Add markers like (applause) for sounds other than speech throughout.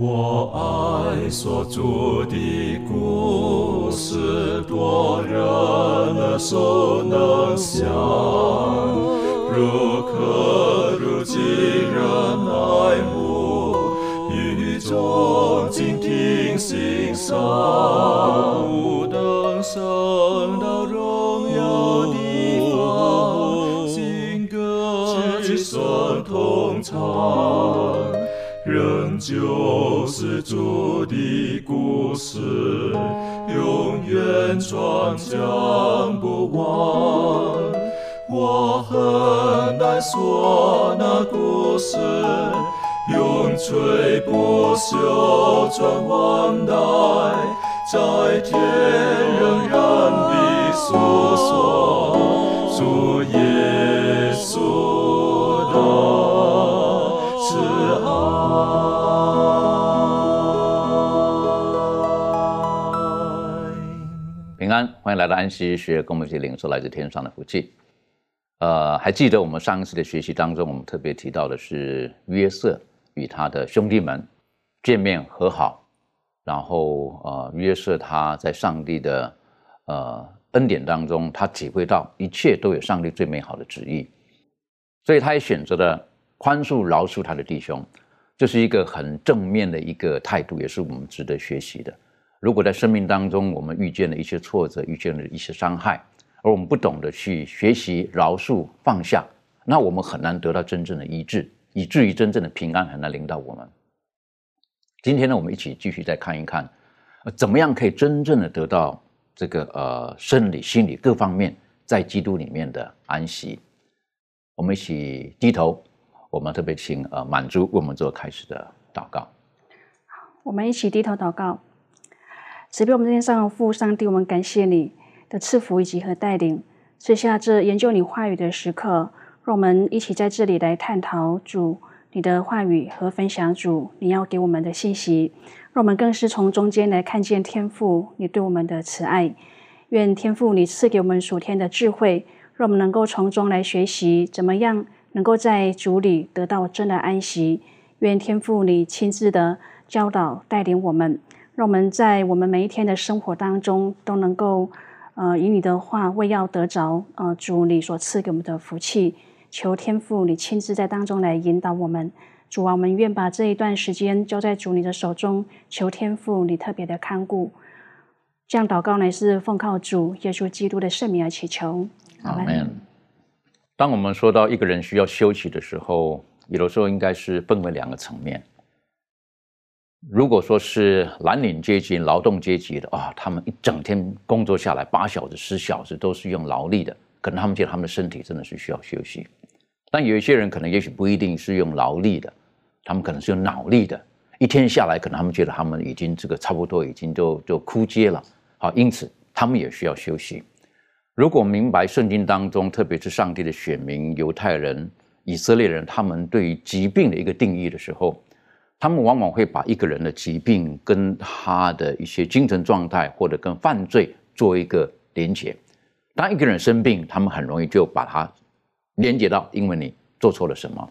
我爱所著的故事，多人耳熟能详，如可如今人爱慕，语中静听欣赏，不等升到荣耀的方，新歌齐声同唱。仍旧是主的故事，永远传讲不完。我很难说那故事，永垂不朽传万代，在天仍然的诉说欢迎来到安息学，跟我们一起领受来自天上的福气。呃，还记得我们上一次的学习当中，我们特别提到的是约瑟与他的兄弟们见面和好，然后呃，约瑟他在上帝的呃恩典当中，他体会到一切都有上帝最美好的旨意，所以他也选择了宽恕饶恕他的弟兄，这是一个很正面的一个态度，也是我们值得学习的。如果在生命当中我们遇见了一些挫折，遇见了一些伤害，而我们不懂得去学习饶恕放下，那我们很难得到真正的医治，以至于真正的平安很难临到我们。今天呢，我们一起继续再看一看，呃怎么样可以真正的得到这个呃生理、心理各方面在基督里面的安息。我们一起低头，我们特别请呃满足为我们做开始的祷告。好我们一起低头祷告，慈悲我们今天上父上帝，我们感谢你的赐福以及和带领，赐下这研究你话语的时刻，让我们一起在这里来探讨主你的话语和分享主你要给我们的信息，让我们更是从中间来看见天父你对我们的慈爱。愿天父你赐给我们属天的智慧，让我们能够从中来学习怎么样能够在主里得到真的安息。愿天父你亲自的教导带领我们，让我们在我们每一天的生活当中都能够呃以你的话为要得着呃主你所赐给我们的福气。求天父你亲自在当中来引导我们。主啊，我们愿把这一段时间交在主你的手中，求天父你特别的看顾。这样祷告呢，是奉靠主耶稣基督的圣名而祈求。阿门。当我们说到一个人需要休息的时候，有的时候应该是分为两个层面。如果说是蓝领阶级、劳动阶级的啊，他们一整天工作下来八小时、十小时都是用劳力的，可能他们觉得他们的身体真的是需要休息。但有一些人可能也许不一定是用劳力的，他们可能是用脑力的，一天下来可能他们觉得他们已经这个差不多已经就就枯竭了，好，因此他们也需要休息。如果明白圣经当中，特别是上帝的选民犹太人、以色列人，他们对于疾病的一个定义的时候，他们往往会把一个人的疾病跟他的一些精神状态或者跟犯罪做一个连结。当一个人生病，他们很容易就把它连接到因为你做错了什么。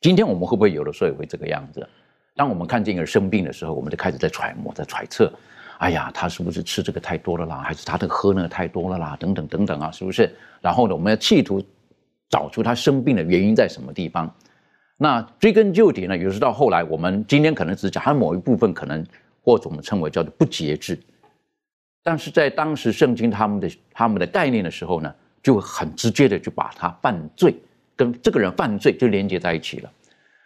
今天我们会不会有的时候也会这个样子？当我们看见一个人生病的时候，我们就开始在揣摩、在揣测。哎呀，他是不是吃这个太多了啦？还是他这个喝那个太多了啦？等等等等啊，是不是？然后呢，我们要企图找出他生病的原因在什么地方。那追根究底呢，有时到后来，我们今天可能只讲它某一部分，可能或者我们称为叫做不节制。但是在当时圣经他们的他们的概念的时候呢，就很直接的就把他犯罪跟这个人犯罪就连接在一起了。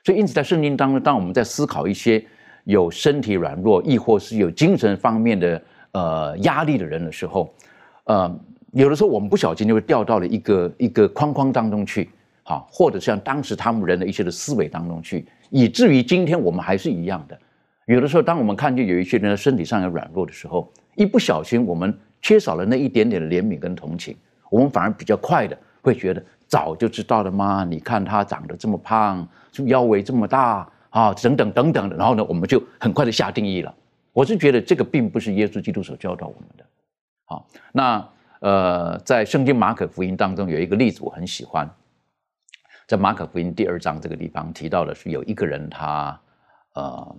所以因此在圣经当中，当我们在思考一些。有身体软弱，亦或是有精神方面的呃压力的人的时候，呃，有的时候我们不小心就会掉到了一个一个框框当中去，好，或者像当时他们人的一些的思维当中去，以至于今天我们还是一样的。有的时候，当我们看见有一些人的身体上有软弱的时候，一不小心我们缺少了那一点点的怜悯跟同情，我们反而比较快的会觉得早就知道了吗？你看他长得这么胖，腰围这么大。啊，等等等等的，然后呢，我们就很快的下定义了。我是觉得这个并不是耶稣基督所教导我们的。好，那呃，在圣经马可福音当中有一个例子我很喜欢，在马可福音第二章这个地方提到的是有一个人他呃，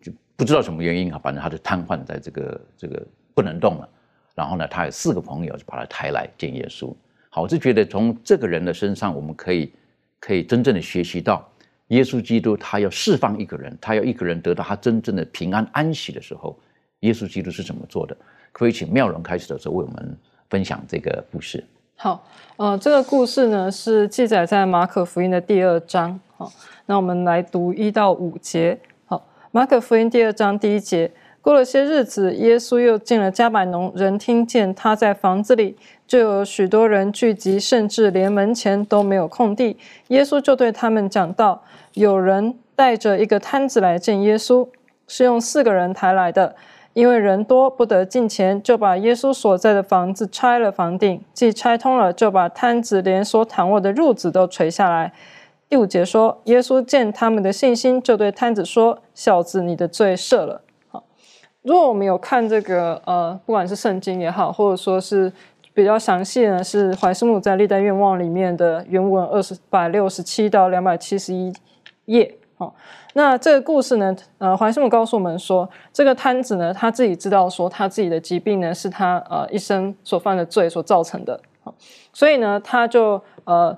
就不知道什么原因啊，反正他就瘫痪在这个这个不能动了。然后呢，他有四个朋友就把他抬来见耶稣。好，我就觉得从这个人的身上，我们可以可以真正的学习到，耶稣基督他要释放一个人，他要一个人得到他真正的平安安息的时候，耶稣基督是怎么做的？可以请妙容开始的时候为我们分享这个故事。好，呃，这个故事呢是记载在马可福音的第二章。好，那我们来读一到五节。好，马可福音第二章第一节。过了些日子，耶稣又进了加百农，人听见他在房子里，就有许多人聚集，甚至连门前都没有空地。耶稣就对他们讲道：有人带着一个摊子来见耶稣，是用四个人抬来的，因为人多不得进前，就把耶稣所在的房子拆了房顶，既拆通了，就把摊子连所躺卧的褥子都垂下来。第五节说，耶稣见他们的信心，就对摊子说：小子，你的罪赦了。好如果我们有看这个呃，不管是圣经也好，或者说是比较详细呢，是怀斯姆在历代愿望里面的原文二十百六十七到两百七十一页。哦，那这个故事呢，呃，怀斯姆告诉我们说，这个摊子呢，他自己知道说他自己的疾病呢，是他呃一生所犯的罪所造成的。好所以呢，他就呃。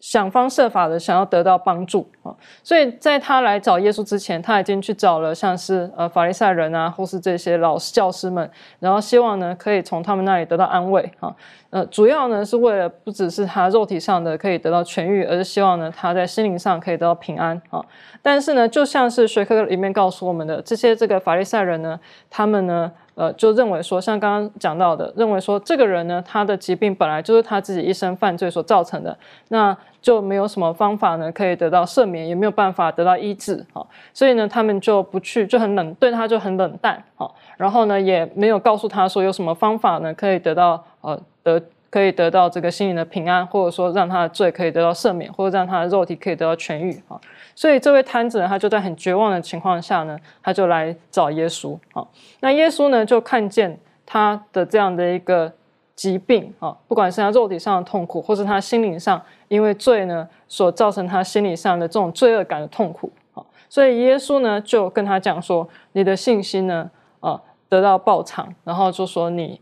想方设法的想要得到帮助啊，所以在他来找耶稣之前，他已经去找了像是呃法利赛人啊，或是这些老师教师们，然后希望呢可以从他们那里得到安慰啊。呃，主要呢是为了不只是他肉体上的可以得到痊愈，而是希望呢他在心灵上可以得到平安啊。但是呢，就像是学科里面告诉我们的，这些这个法利赛人呢，他们呢。呃，就认为说，像刚刚讲到的，认为说这个人呢，他的疾病本来就是他自己一生犯罪所造成的，那就没有什么方法呢可以得到赦免，也没有办法得到医治啊，所以呢，他们就不去，就很冷，对他就很冷淡啊，然后呢，也没有告诉他说有什么方法呢可以得到呃得。可以得到这个心灵的平安，或者说让他的罪可以得到赦免，或者让他的肉体可以得到痊愈啊。所以这位摊子呢，他就在很绝望的情况下呢，他就来找耶稣啊。那耶稣呢，就看见他的这样的一个疾病啊，不管是他肉体上的痛苦，或是他心灵上因为罪呢所造成他心理上的这种罪恶感的痛苦啊。所以耶稣呢就跟他讲说：“你的信心呢啊得到报偿，然后就说你。”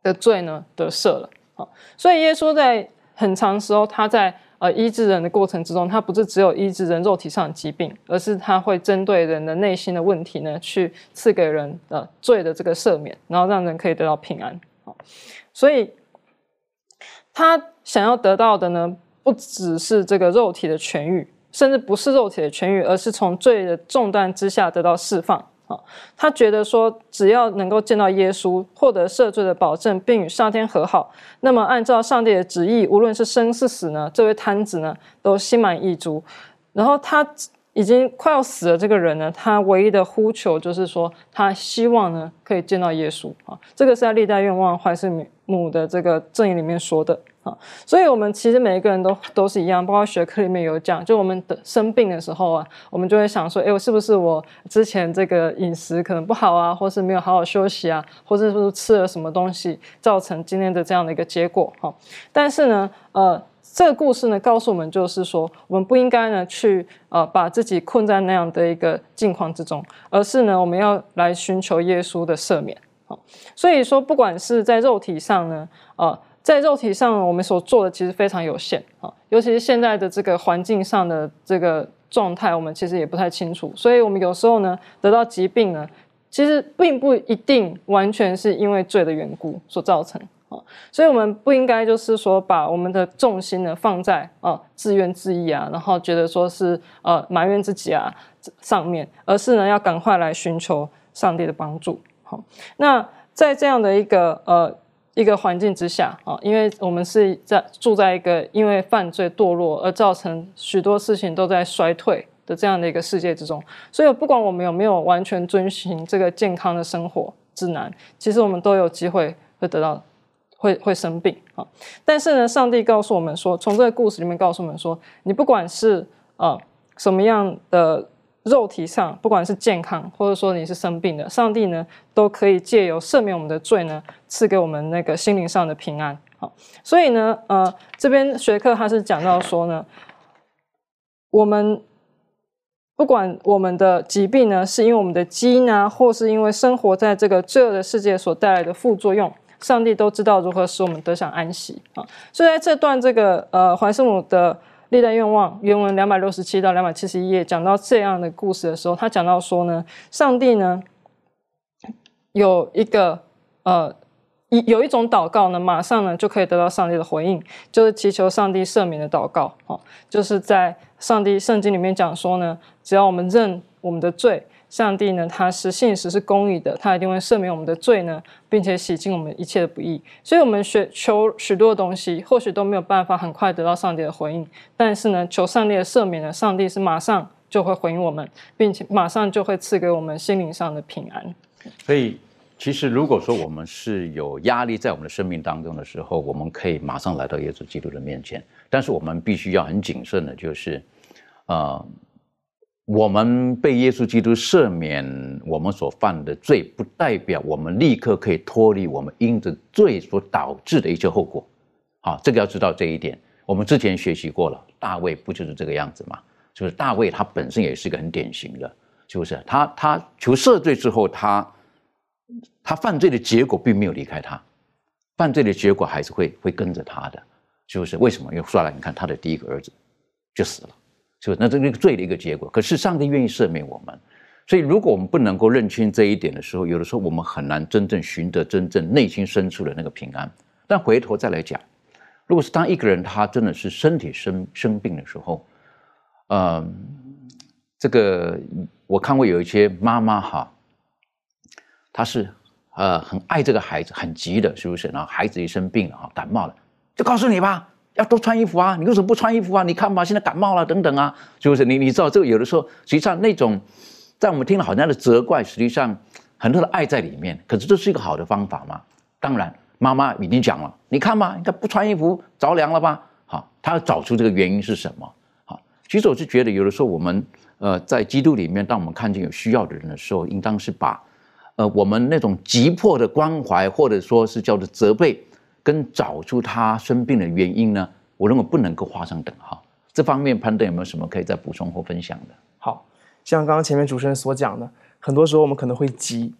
的罪呢得赦了，好，所以耶稣在很长时候，他在呃医治人的过程之中，他不是只有医治人肉体上的疾病，而是他会针对人的内心的问题呢，去赐给人呃罪的这个赦免，然后让人可以得到平安，好，所以他想要得到的呢，不只是这个肉体的痊愈，甚至不是肉体的痊愈，而是从罪的重担之下得到释放。啊，他觉得说，只要能够见到耶稣，获得赦罪的保证，并与上天和好，那么按照上帝的旨意，无论是生是死呢，这位摊子呢，都心满意足。然后他已经快要死了，这个人呢，他唯一的呼求就是说，他希望呢，可以见到耶稣。啊，这个是在历代愿望怀斯母的这个证言里面说的。所以，我们其实每一个人都都是一样，包括学科里面有讲，就我们的生病的时候啊，我们就会想说，哎，我是不是我之前这个饮食可能不好啊，或是没有好好休息啊，或者是吃了什么东西，造成今天的这样的一个结果哈。但是呢，呃，这个故事呢，告诉我们就是说，我们不应该呢去呃把自己困在那样的一个境况之中，而是呢，我们要来寻求耶稣的赦免。好，所以说，不管是在肉体上呢，呃。在肉体上，我们所做的其实非常有限啊，尤其是现在的这个环境上的这个状态，我们其实也不太清楚。所以，我们有时候呢，得到疾病呢，其实并不一定完全是因为罪的缘故所造成啊。所以，我们不应该就是说把我们的重心呢放在啊自怨自艾啊，然后觉得说是呃埋怨自己啊上面，而是呢要赶快来寻求上帝的帮助。好，那在这样的一个呃。一个环境之下啊，因为我们是在住在一个因为犯罪堕落而造成许多事情都在衰退的这样的一个世界之中，所以不管我们有没有完全遵循这个健康的生活指南，其实我们都有机会会得到会会生病啊。但是呢，上帝告诉我们说，从这个故事里面告诉我们说，你不管是啊什么样的。肉体上，不管是健康，或者说你是生病的，上帝呢都可以借由赦免我们的罪呢，赐给我们那个心灵上的平安。好，所以呢，呃，这边学课他是讲到说呢，我们不管我们的疾病呢，是因为我们的基因啊，或是因为生活在这个罪恶的世界所带来的副作用，上帝都知道如何使我们得享安息啊。所以在这段这个呃怀圣母的历代愿望原文两百六十七到两百七十一页讲到这样的故事的时候，他讲到说呢，上帝呢有一个呃。一有一种祷告呢，马上呢就可以得到上帝的回应，就是祈求上帝赦免的祷告。哦，就是在上帝圣经里面讲说呢，只要我们认我们的罪，上帝呢他是信实是公义的，他一定会赦免我们的罪呢，并且洗净我们一切的不义。所以，我们学求许多的东西，或许都没有办法很快得到上帝的回应，但是呢，求上帝的赦免呢，上帝是马上就会回应我们，并且马上就会赐给我们心灵上的平安。所以。其实，如果说我们是有压力在我们的生命当中的时候，我们可以马上来到耶稣基督的面前。但是，我们必须要很谨慎的，就是，呃，我们被耶稣基督赦免我们所犯的罪，不代表我们立刻可以脱离我们因着罪所导致的一些后果。好，这个要知道这一点。我们之前学习过了，大卫不就是这个样子吗？就是大卫他本身也是一个很典型的，就是他他求赦罪之后，他。他犯罪的结果并没有离开他，犯罪的结果还是会会跟着他的，是不是？为什么？因为说来，你看他的第一个儿子就死了，是不？那这个罪的一个结果。可是上帝愿意赦免我们，所以如果我们不能够认清这一点的时候，有的时候我们很难真正寻得真正内心深处的那个平安。但回头再来讲，如果是当一个人他真的是身体生生病的时候，嗯，这个我看过有一些妈妈哈。他是，呃，很爱这个孩子，很急的，是不是？然后孩子一生病了啊，感冒了，就告诉你吧，要多穿衣服啊，你为什么不穿衣服啊？你看吧，现在感冒了，等等啊，是不是？你你知道这个有的时候，实际上那种，在我们听了好像的责怪，实际上很多的爱在里面。可是这是一个好的方法吗？当然，妈妈已经讲了，你看吧，你看不穿衣服着凉了吧？好，他要找出这个原因是什么？好，其实我是觉得有的时候我们，呃，在基督里面，当我们看见有需要的人的时候，应当是把。呃，我们那种急迫的关怀，或者说是叫做责备，跟找出他生病的原因呢，我认为不能够画上等号。这方面，潘德有没有什么可以再补充或分享的？好像刚刚前面主持人所讲的，很多时候我们可能会急，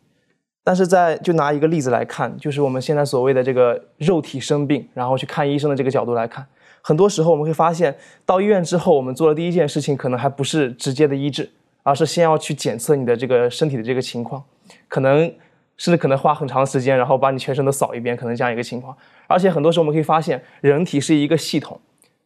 但是在就拿一个例子来看，就是我们现在所谓的这个肉体生病，然后去看医生的这个角度来看，很多时候我们会发现，到医院之后，我们做的第一件事情可能还不是直接的医治，而是先要去检测你的这个身体的这个情况。可能甚至可能花很长时间，然后把你全身都扫一遍，可能这样一个情况。而且很多时候我们可以发现，人体是一个系统，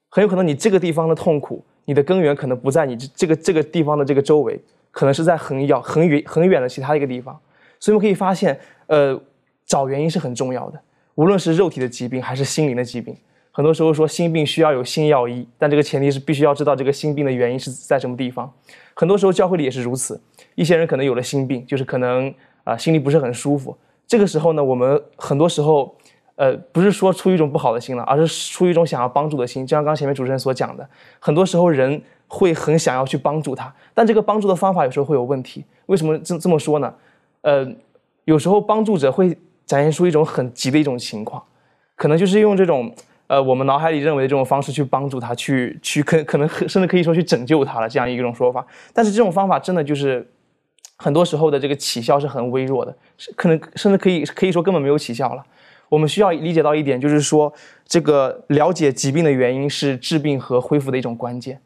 很有可能你这个地方的痛苦，你的根源可能不在你这这个这个地方的这个周围，可能是在很遥很远很远的其他一个地方。所以我们可以发现，呃，找原因是很重要的。无论是肉体的疾病还是心灵的疾病，很多时候说心病需要有心药医，但这个前提是必须要知道这个心病的原因是在什么地方。很多时候教会里也是如此，一些人可能有了心病，就是可能。啊，心里不是很舒服。这个时候呢，我们很多时候，呃，不是说出于一种不好的心了，而是出于一种想要帮助的心。就像刚前面主持人所讲的，很多时候人会很想要去帮助他，但这个帮助的方法有时候会有问题。为什么这这么说呢？呃，有时候帮助者会展现出一种很急的一种情况，可能就是用这种呃我们脑海里认为的这种方式去帮助他，去去可可能甚至可以说去拯救他了这样一种说法。但是这种方法真的就是。很多时候的这个起效是很微弱的，是可能甚至可以可以说根本没有起效了。我们需要理解到一点，就是说这个了解疾病的原因是治病和恢复的一种关键。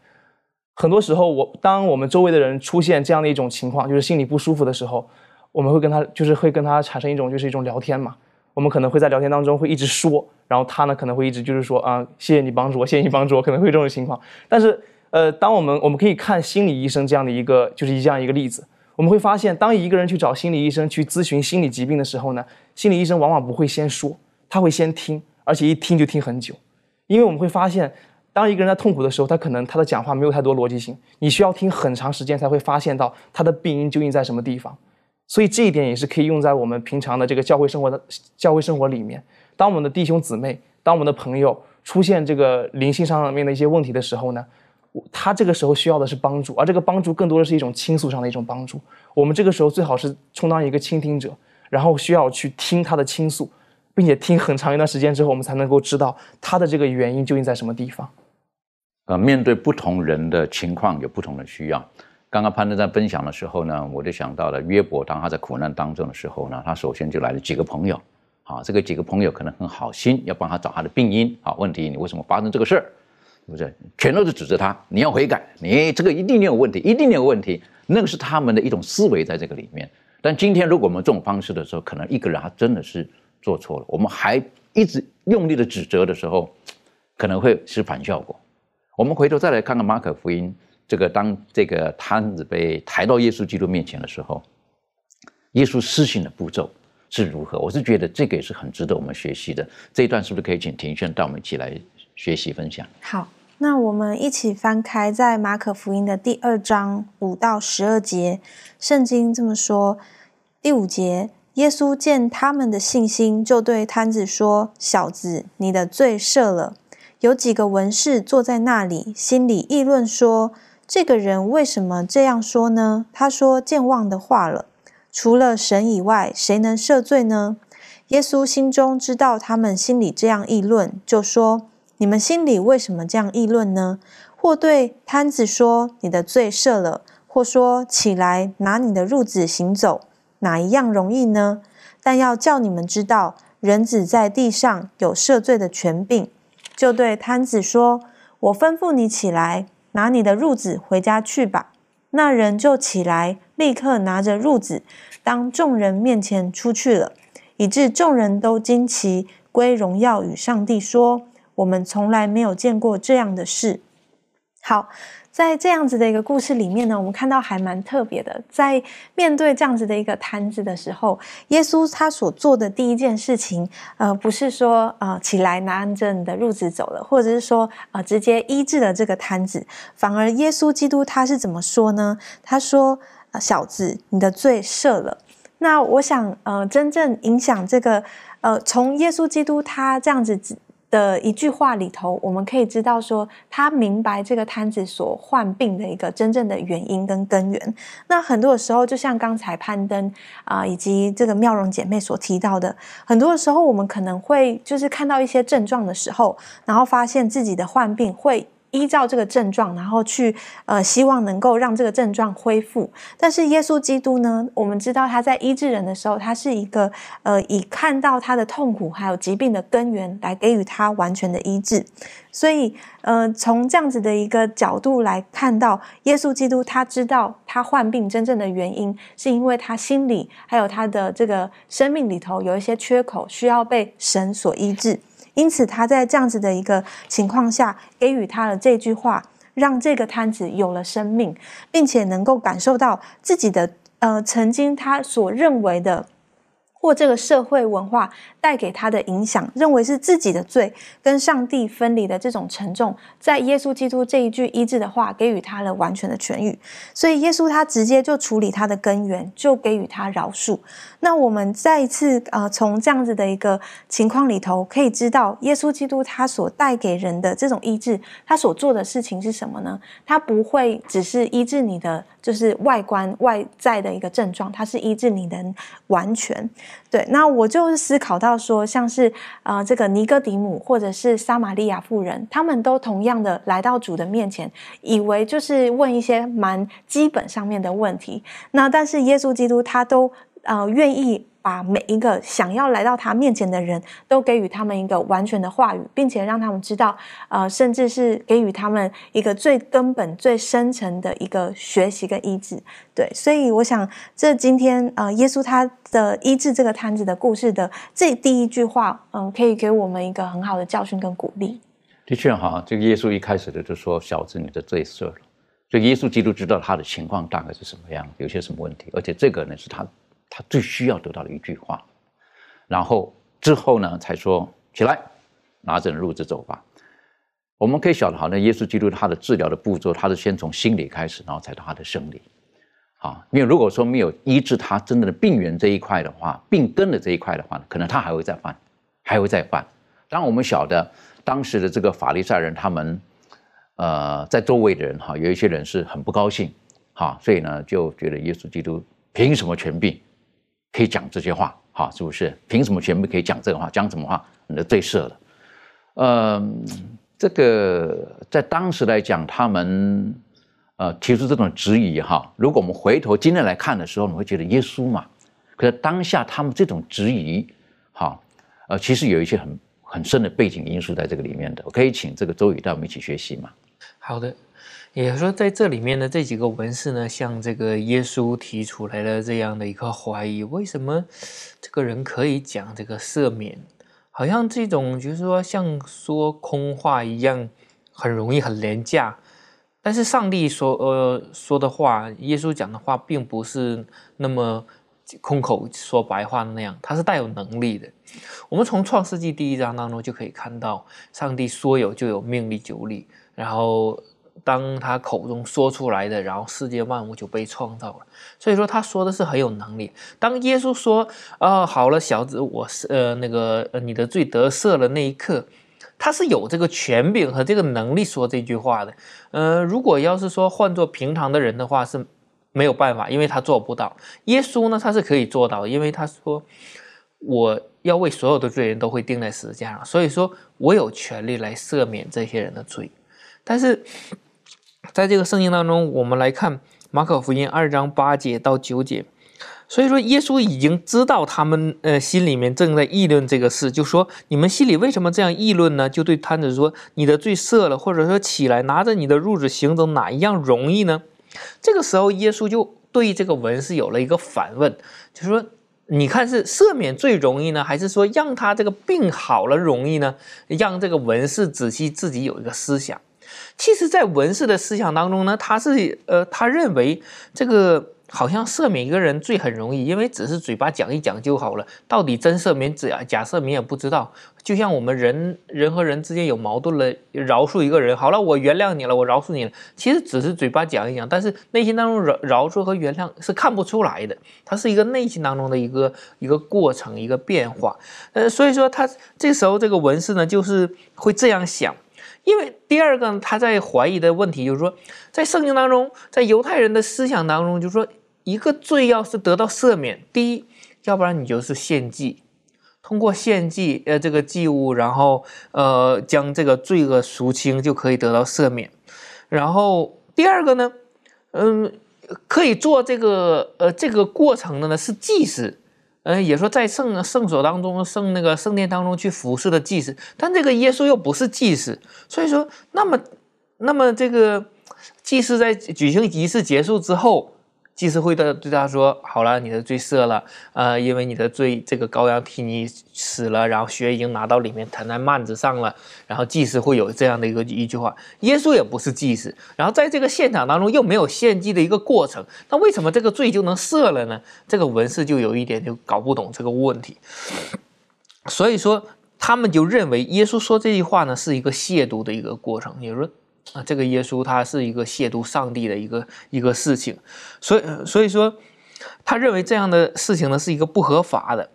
很多时候，我当我们周围的人出现这样的一种情况，就是心里不舒服的时候，我们会跟他就是会跟他产生一种就是一种聊天嘛。我们可能会在聊天当中会一直说，然后他呢可能会一直就是说啊，谢谢你帮助我，谢谢你帮助我，可能会这种情况。但是呃，当我们我们可以看心理医生这样的一个就是一这样一个例子。我们会发现，当一个人去找心理医生去咨询心理疾病的时候呢，心理医生往往不会先说，他会先听，而且一听就听很久。因为我们会发现，当一个人在痛苦的时候，他可能他的讲话没有太多逻辑性，你需要听很长时间才会发现到他的病因究竟在什么地方。所以这一点也是可以用在我们平常的这个教会生活的教会生活里面。当我们的弟兄姊妹，当我们的朋友出现这个灵性上面的一些问题的时候呢？他这个时候需要的是帮助，而这个帮助更多的是一种倾诉上的一种帮助。我们这个时候最好是充当一个倾听者，然后需要去听他的倾诉，并且听很长一段时间之后，我们才能够知道他的这个原因究竟在什么地方。呃，面对不同人的情况有不同的需要。刚刚潘德在分享的时候呢，我就想到了约伯，当他在苦难当中的时候呢，他首先就来了几个朋友，啊，这个几个朋友可能很好心，要帮他找他的病因，啊，问题你为什么发生这个事儿，不是？全都是指责他，你要悔改，你这个一定有问题，一定有问题，那个是他们的一种思维在这个里面。但今天如果我们这种方式的时候，可能一个人他真的是做错了，我们还一直用力的指责的时候，可能会是反效果。我们回头再来看看马可福音。这个当这个摊子被抬到耶稣基督面前的时候，耶稣施行的步骤是如何？我是觉得这个也是很值得我们学习的。这一段是不是可以请庭轩带我们一起来学习分享？好，那我们一起翻开在马可福音的第二章五到十二节，圣经这么说：第五节，耶稣见他们的信心，就对摊子说：“小子，你的罪赦了。”有几个文士坐在那里，心里议论说。这个人为什么这样说呢？他说健忘的话了。除了神以外，谁能赦罪呢？耶稣心中知道他们心里这样议论，就说：“你们心里为什么这样议论呢？”或对摊子说：“你的罪赦了。”或说：“起来，拿你的褥子行走。”哪一样容易呢？但要叫你们知道，人子在地上有赦罪的权柄。就对摊子说：“我吩咐你起来。”拿你的褥子回家去吧。那人就起来，立刻拿着褥子，当众人面前出去了，以致众人都惊奇，归荣耀与上帝，说：“我们从来没有见过这样的事。”好。在这样子的一个故事里面呢，我们看到还蛮特别的。在面对这样子的一个摊子的时候，耶稣他所做的第一件事情，呃，不是说呃起来拿着你的褥子走了，或者是说呃直接医治了这个摊子，反而耶稣基督他是怎么说呢？他说：“小子，你的罪赦了。”那我想，呃，真正影响这个，呃，从耶稣基督他这样子。的一句话里头，我们可以知道说，他明白这个摊子所患病的一个真正的原因跟根源。那很多的时候，就像刚才攀登啊，以及这个妙容姐妹所提到的，很多的时候，我们可能会就是看到一些症状的时候，然后发现自己的患病会。依照这个症状，然后去呃，希望能够让这个症状恢复。但是耶稣基督呢，我们知道他在医治人的时候，他是一个呃，以看到他的痛苦还有疾病的根源来给予他完全的医治。所以呃，从这样子的一个角度来看到，耶稣基督他知道他患病真正的原因，是因为他心里还有他的这个生命里头有一些缺口，需要被神所医治。因此，他在这样子的一个情况下，给予他的这句话，让这个摊子有了生命，并且能够感受到自己的呃曾经他所认为的。或这个社会文化带给他的影响，认为是自己的罪跟上帝分离的这种沉重，在耶稣基督这一句医治的话，给予他了完全的痊愈。所以耶稣他直接就处理他的根源，就给予他饶恕。那我们再一次呃，从这样子的一个情况里头，可以知道耶稣基督他所带给人的这种医治，他所做的事情是什么呢？他不会只是医治你的。就是外观外在的一个症状，他是医治你的完全。对，那我就是思考到说，像是呃这个尼哥底姆或者是撒玛利亚妇人，他们都同样的来到主的面前，以为就是问一些蛮基本上面的问题。那但是耶稣基督他都呃愿意。把每一个想要来到他面前的人都给予他们一个完全的话语，并且让他们知道，呃，甚至是给予他们一个最根本、最深层的一个学习跟医治。对，所以我想，这今天呃，耶稣他的医治这个摊子的故事的这第一句话，嗯，可以给我们一个很好的教训跟鼓励。的确哈，这个耶稣一开始的就说：“小子，你的罪赦了。”所以耶稣基督知道他的情况大概是什么样，有些什么问题，而且这个呢是他。他最需要得到的一句话，然后之后呢，才说起来，拿着褥子走吧。我们可以晓得，好像耶稣基督他的治疗的步骤，他是先从心理开始，然后才到他的生理。啊，因为如果说没有医治他真正的病源这一块的话，病根的这一块的话，可能他还会再犯，还会再犯。当，我们晓得当时的这个法利赛人，他们呃，在周围的人哈，有一些人是很不高兴，哈，所以呢，就觉得耶稣基督凭什么全病？可以讲这些话，哈，是不是？凭什么全部可以讲这个话？讲什么话？你的罪赦了。呃，这个在当时来讲，他们呃提出这种质疑哈。如果我们回头今天来看的时候，你会觉得耶稣嘛？可是当下他们这种质疑，哈，呃，其实有一些很很深的背景因素在这个里面的。我可以请这个周宇带我们一起学习嘛？好的。也说，在这里面的这几个文士呢，向这个耶稣提出来了这样的一个怀疑：为什么这个人可以讲这个赦免？好像这种就是说，像说空话一样，很容易很廉价。但是上帝说呃说的话，耶稣讲的话，并不是那么空口说白话那样，他是带有能力的。我们从创世纪第一章当中就可以看到，上帝说有就有，命立就立，然后。当他口中说出来的，然后世界万物就被创造了。所以说他说的是很有能力。当耶稣说：“啊，好了，小子，我是呃那个你的罪得赦了。”那一刻，他是有这个权柄和这个能力说这句话的。呃，如果要是说换做平常的人的话是没有办法，因为他做不到。耶稣呢，他是可以做到，因为他说：“我要为所有的罪人都会钉在十字架上。”所以说我有权利来赦免这些人的罪。但是。在这个圣经当中，我们来看马可福音二章八节到九节，所以说耶稣已经知道他们呃心里面正在议论这个事，就说你们心里为什么这样议论呢？就对摊子说：“你的罪赦了，或者说起来拿着你的褥子行走，哪一样容易呢？”这个时候，耶稣就对这个文士有了一个反问，就说：“你看是赦免最容易呢，还是说让他这个病好了容易呢？”让这个文士仔细自己有一个思想。其实，在文士的思想当中呢，他是呃，他认为这个好像赦免一个人罪很容易，因为只是嘴巴讲一讲就好了。到底真赦免假假赦免也不知道。就像我们人人和人之间有矛盾了，饶恕一个人，好了，我原谅你了，我饶恕你了。其实只是嘴巴讲一讲，但是内心当中饶饶恕和原谅是看不出来的，它是一个内心当中的一个一个过程，一个变化。呃，所以说他这时候这个文士呢，就是会这样想。因为第二个，他在怀疑的问题就是说，在圣经当中，在犹太人的思想当中，就是说，一个罪要是得到赦免，第一，要不然你就是献祭，通过献祭，呃，这个祭物，然后呃，将这个罪恶赎清，就可以得到赦免。然后第二个呢，嗯，可以做这个呃这个过程的呢是祭司。呃，也说在圣圣所当中，圣那个圣殿当中去服侍的祭司，但这个耶稣又不是祭司，所以说，那么，那么这个祭司在举行仪式结束之后。祭司会的对他说：“好了，你的罪赦了，呃，因为你的罪，这个羔羊替你死了，然后血已经拿到里面弹在幔子上了。然后祭司会有这样的一个一句话。耶稣也不是祭司，然后在这个现场当中又没有献祭的一个过程，那为什么这个罪就能赦了呢？这个文士就有一点就搞不懂这个问题。所以说，他们就认为耶稣说这句话呢是一个亵渎的一个过程，也就是说。”啊，这个耶稣他是一个亵渎上帝的一个一个事情，所以所以说，他认为这样的事情呢是一个不合法的。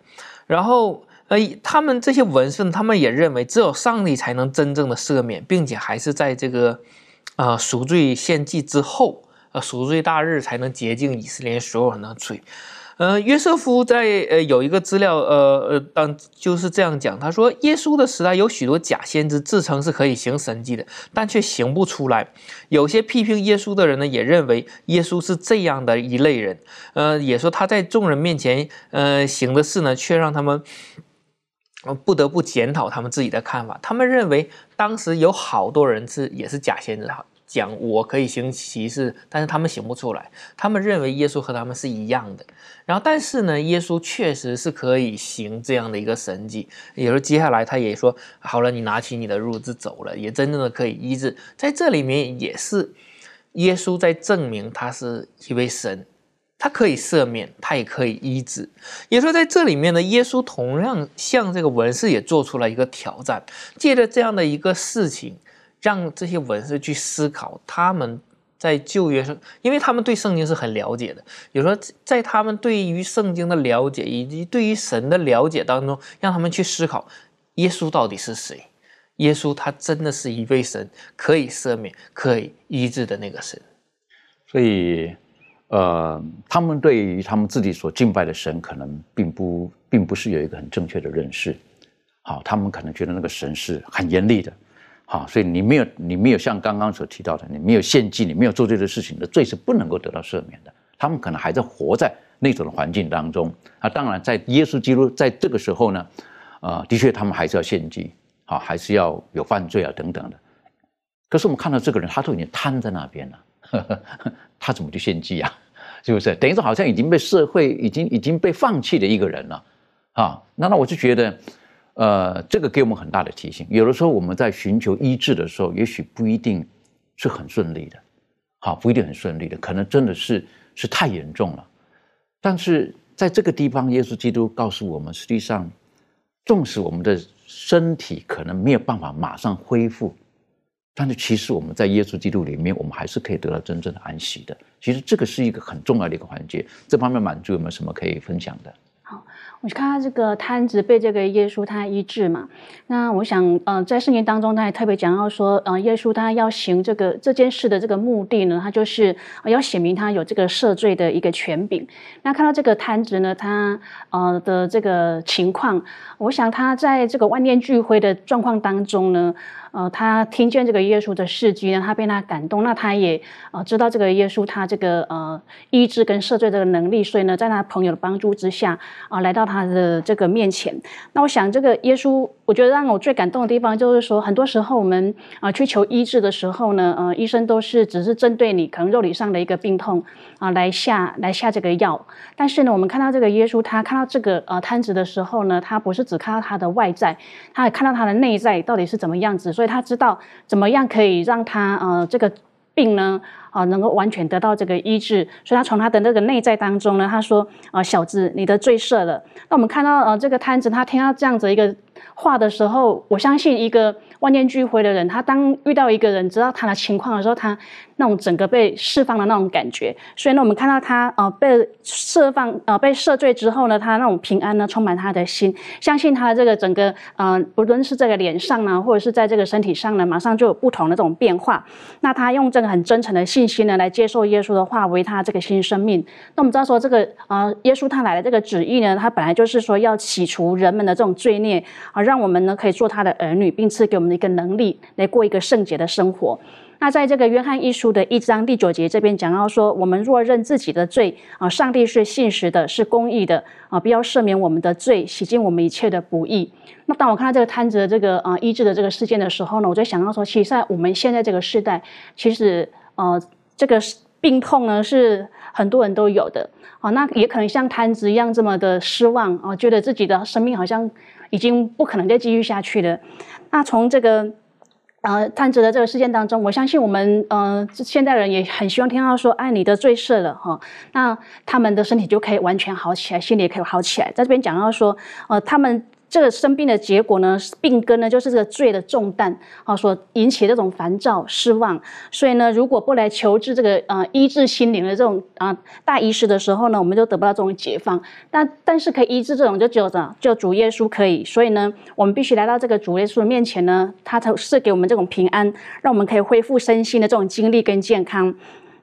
然后，呃，他们这些文士，他们也认为只有上帝才能真正的赦免，并且还是在这个啊赎罪献祭之后，呃赎罪大日才能洁净以色列所有人的罪。呃，约瑟夫在呃有一个资料，呃呃，当就是这样讲，他说耶稣的时代有许多假先知自称是可以行神迹的，但却行不出来。有些批评耶稣的人呢，也认为耶稣是这样的一类人，呃，也说他在众人面前，呃，行的事呢，却让他们不得不检讨他们自己的看法。他们认为当时有好多人是也是假先知，哈。讲我可以行奇事，但是他们行不出来。他们认为耶稣和他们是一样的。然后，但是呢，耶稣确实是可以行这样的一个神迹。也就接下来他也说：“好了，你拿起你的褥子走了。”也真正的可以医治。在这里面也是耶稣在证明他是一位神，他可以赦免，他也可以医治。也说在这里面呢，耶稣同样向这个文士也做出了一个挑战，借着这样的一个事情。让这些文士去思考，他们在旧约上，因为他们对圣经是很了解的。有时候在他们对于圣经的了解以及对于神的了解当中，让他们去思考，耶稣到底是谁？耶稣他真的是一位神，可以赦免、可以医治的那个神。所以，呃，他们对于他们自己所敬拜的神，可能并不并不是有一个很正确的认识。好，他们可能觉得那个神是很严厉的。好，所以你没有你没有像刚刚所提到的，你没有献祭，你没有做这个事情你的罪是不能够得到赦免的。他们可能还在活在那种的环境当中那。当然，在耶稣基督在这个时候呢，呃，的确他们还是要献祭，好，还是要有犯罪啊等等的。可是我们看到这个人，他都已经瘫在那边了，(laughs) 他怎么去献祭啊？(laughs) 是不是？等于说好像已经被社会已经已经被放弃的一个人了啊？那那我就觉得，呃，这个给我们很大的提醒。有的时候我们在寻求医治的时候，也许不一定是很顺利的，好，不一定很顺利的，可能真的是是太严重了。但是在这个地方，耶稣基督告诉我们，实际上，纵使我们的身体可能没有办法马上恢复。但是其实我们在耶稣基督里面，我们还是可以得到真正的安息的。其实这个是一个很重要的一个环节。这方面满足有没有什么可以分享的？好，我看到这个摊子被这个耶稣他医治嘛。那我想，呃，在圣经当中，他也特别讲到说，呃，耶稣他要行这个这件事的这个目的呢，他就是要显明他有这个赦罪的一个权柄。那看到这个摊子呢，他呃的这个情况，我想他在这个万念俱灰的状况当中呢。呃，他听见这个耶稣的事迹呢，他被他感动，那他也呃知道这个耶稣他这个呃医治跟赦罪这个能力，所以呢，在他朋友的帮助之下啊，来到他的这个面前。那我想，这个耶稣，我觉得让我最感动的地方就是说，很多时候我们啊去求医治的时候呢，呃，医生都是只是针对你可能肉体上的一个病痛啊来下来下这个药，但是呢，我们看到这个耶稣，他看到这个呃摊子的时候呢，他不是只看到他的外在，他也看到他的内在到底是怎么样子。所以他知道怎么样可以让他呃这个病呢啊能够完全得到这个医治，所以他从他的那个内在当中呢，他说啊小子，你的罪赦了。那我们看到呃这个摊子，他听到这样子一个画的时候，我相信一个。万念俱灰的人，他当遇到一个人知道他的情况的时候，他那种整个被释放的那种感觉。所以呢，我们看到他呃被释放呃被赦罪之后呢，他那种平安呢充满他的心，相信他的这个整个呃不论是这个脸上呢，或者是在这个身体上呢，马上就有不同的这种变化。那他用这个很真诚的信心呢来接受耶稣的话为他这个新生命。那我们知道说这个呃耶稣他来的这个旨意呢，他本来就是说要洗除人们的这种罪孽啊，让我们呢可以做他的儿女，并赐给我们。一个能力来过一个圣洁的生活。那在这个约翰一书的一章第九节这边讲到说，我们若认自己的罪啊，上帝是信实的，是公义的啊，必要赦免我们的罪，洗净我们一切的不义。那当我看到这个摊子的这个啊医治的这个事件的时候呢，我就想到说，其实在我们现在这个时代，其实呃这个病痛呢是很多人都有的啊，那也可能像摊子一样这么的失望啊，觉得自己的生命好像已经不可能再继续下去了。那从这个呃探子的这个事件当中，我相信我们呃现代人也很希望听到说，哎，你的罪赦了哈，那他们的身体就可以完全好起来，心里也可以好起来。在这边讲到说，呃，他们。这个生病的结果呢，病根呢，就是这个罪的重担啊，所引起这种烦躁、失望。所以呢，如果不来求治这个呃医治心灵的这种啊大医师的时候呢，我们就得不到这种解放。但但是可以医治这种，就只有就主耶稣可以。所以呢，我们必须来到这个主耶稣的面前呢，他才是给我们这种平安，让我们可以恢复身心的这种精力跟健康。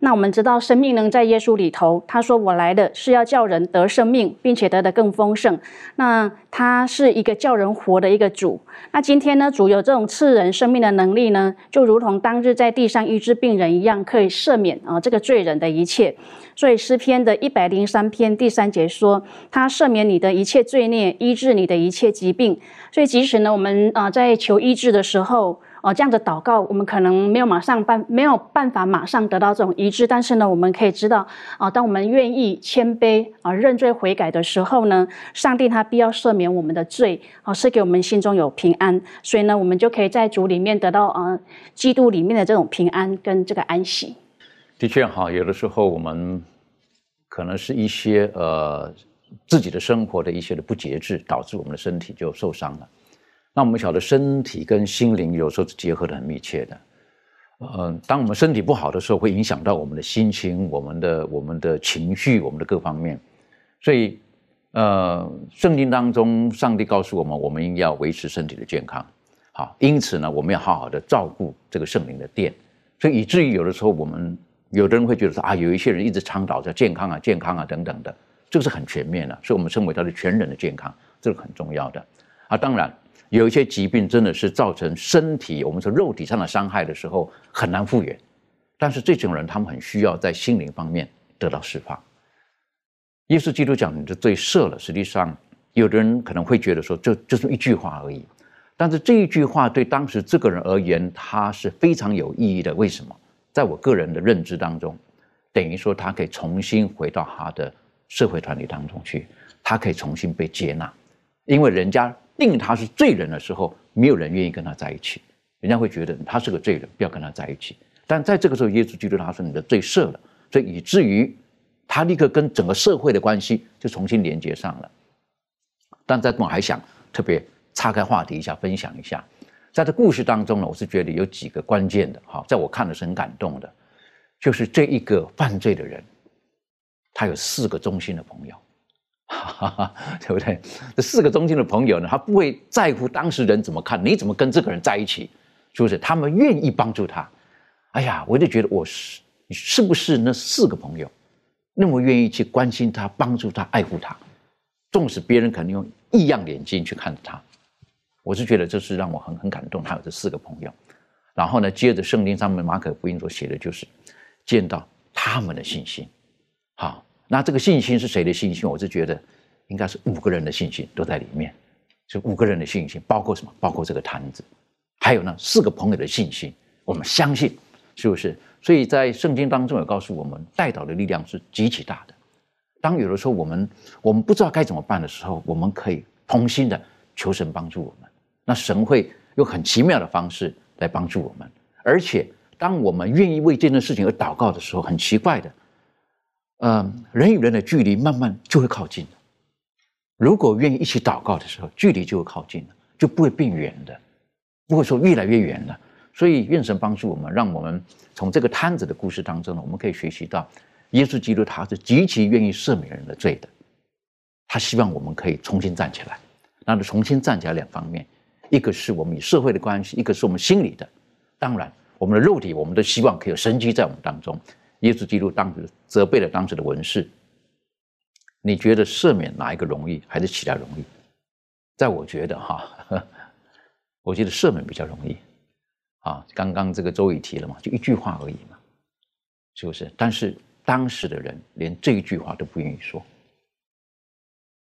那我们知道，生命能在耶稣里头。他说：“我来的是要叫人得生命，并且得的更丰盛。”那他是一个叫人活的一个主。那今天呢，主有这种赐人生命的能力呢，就如同当日在地上医治病人一样，可以赦免啊这个罪人的一切。所以诗篇的一百零三篇第三节说：“他赦免你的一切罪孽，医治你的一切疾病。”所以即使呢，我们啊在求医治的时候，哦，这样的祷告，我们可能没有马上办，没有办法马上得到这种医治。但是呢，我们可以知道，啊，当我们愿意谦卑啊认罪悔改的时候呢，上帝他必要赦免我们的罪，啊，是给我们心中有平安。所以呢，我们就可以在主里面得到啊，基督里面的这种平安跟这个安息。的确哈，有的时候我们可能是一些呃自己的生活的一些的不节制，导致我们的身体就受伤了。那我们晓得，身体跟心灵有时候是结合的很密切的。呃，当我们身体不好的时候，会影响到我们的心情、我们的、我们的情绪、我们的各方面。所以，呃，圣经当中，上帝告诉我们，我们应要维持身体的健康。好，因此呢，我们要好好的照顾这个圣灵的殿。所以，以至于有的时候，我们有的人会觉得说啊，有一些人一直倡导着健康啊、健康啊等等的，这个是很全面的，所以我们称为它的全人的健康，这个很重要的。啊，当然。有一些疾病真的是造成身体我们说肉体上的伤害的时候很难复原，但是这种人他们很需要在心灵方面得到释放。耶稣基督讲你的罪赦了，实际上有的人可能会觉得说这就是一句话而已，但是这一句话对当时这个人而言，他是非常有意义的。为什么？在我个人的认知当中，等于说他可以重新回到他的社会团体当中去，他可以重新被接纳，因为人家定他是罪人的时候，没有人愿意跟他在一起，人家会觉得他是个罪人，不要跟他在一起。但在这个时候，耶稣基督他说你的罪赦了，所以以至于。他立刻跟整个社会的关系就重新连接上了。但在我还想特别岔开话题一下，分享一下，在这故事当中呢，我是觉得有几个关键的哈，在我看的是很感动的，就是这一个犯罪的人，他有四个忠心的朋友，哈 (laughs) 哈对不对？这四个中心的朋友呢，他不会在乎当事人怎么看，你怎么跟这个人在一起，是不是？他们愿意帮助他。哎呀，我就觉得我是是不是那四个朋友？那么愿意去关心他、帮助他、爱护他，纵使别人可能用异样眼睛去看他，我是觉得这是让我很很感动。他有这四个朋友，然后呢，接着圣经上面马可福音所写的就是见到他们的信心。好，那这个信心是谁的信心？我是觉得应该是五个人的信心都在里面，是五个人的信心，包括什么？包括这个坛子，还有呢四个朋友的信心。我们相信，是不是？所以在圣经当中也告诉我们，代祷的力量是极其大的。当有的时候我们我们不知道该怎么办的时候，我们可以同心的求神帮助我们。那神会用很奇妙的方式来帮助我们。而且当我们愿意为这件事情而祷告的时候，很奇怪的，嗯，人与人的距离慢慢就会靠近。如果愿意一起祷告的时候，距离就会靠近了，就不会变远的，不会说越来越远了。所以愿神帮助我们，让我们从这个摊子的故事当中呢，我们可以学习到，耶稣基督他是极其愿意赦免人的罪的，他希望我们可以重新站起来。那重新站起来两方面，一个是我们与社会的关系，一个是我们心里的。当然，我们的肉体，我们都希望可以有生机在我们当中。耶稣基督当时责备了当时的文士，你觉得赦免哪一个容易，还是其他容易？在我觉得哈，(laughs) 我觉得赦免比较容易。啊，刚刚这个周宇提了嘛，就一句话而已嘛，是不是？但是当时的人连这一句话都不愿意说，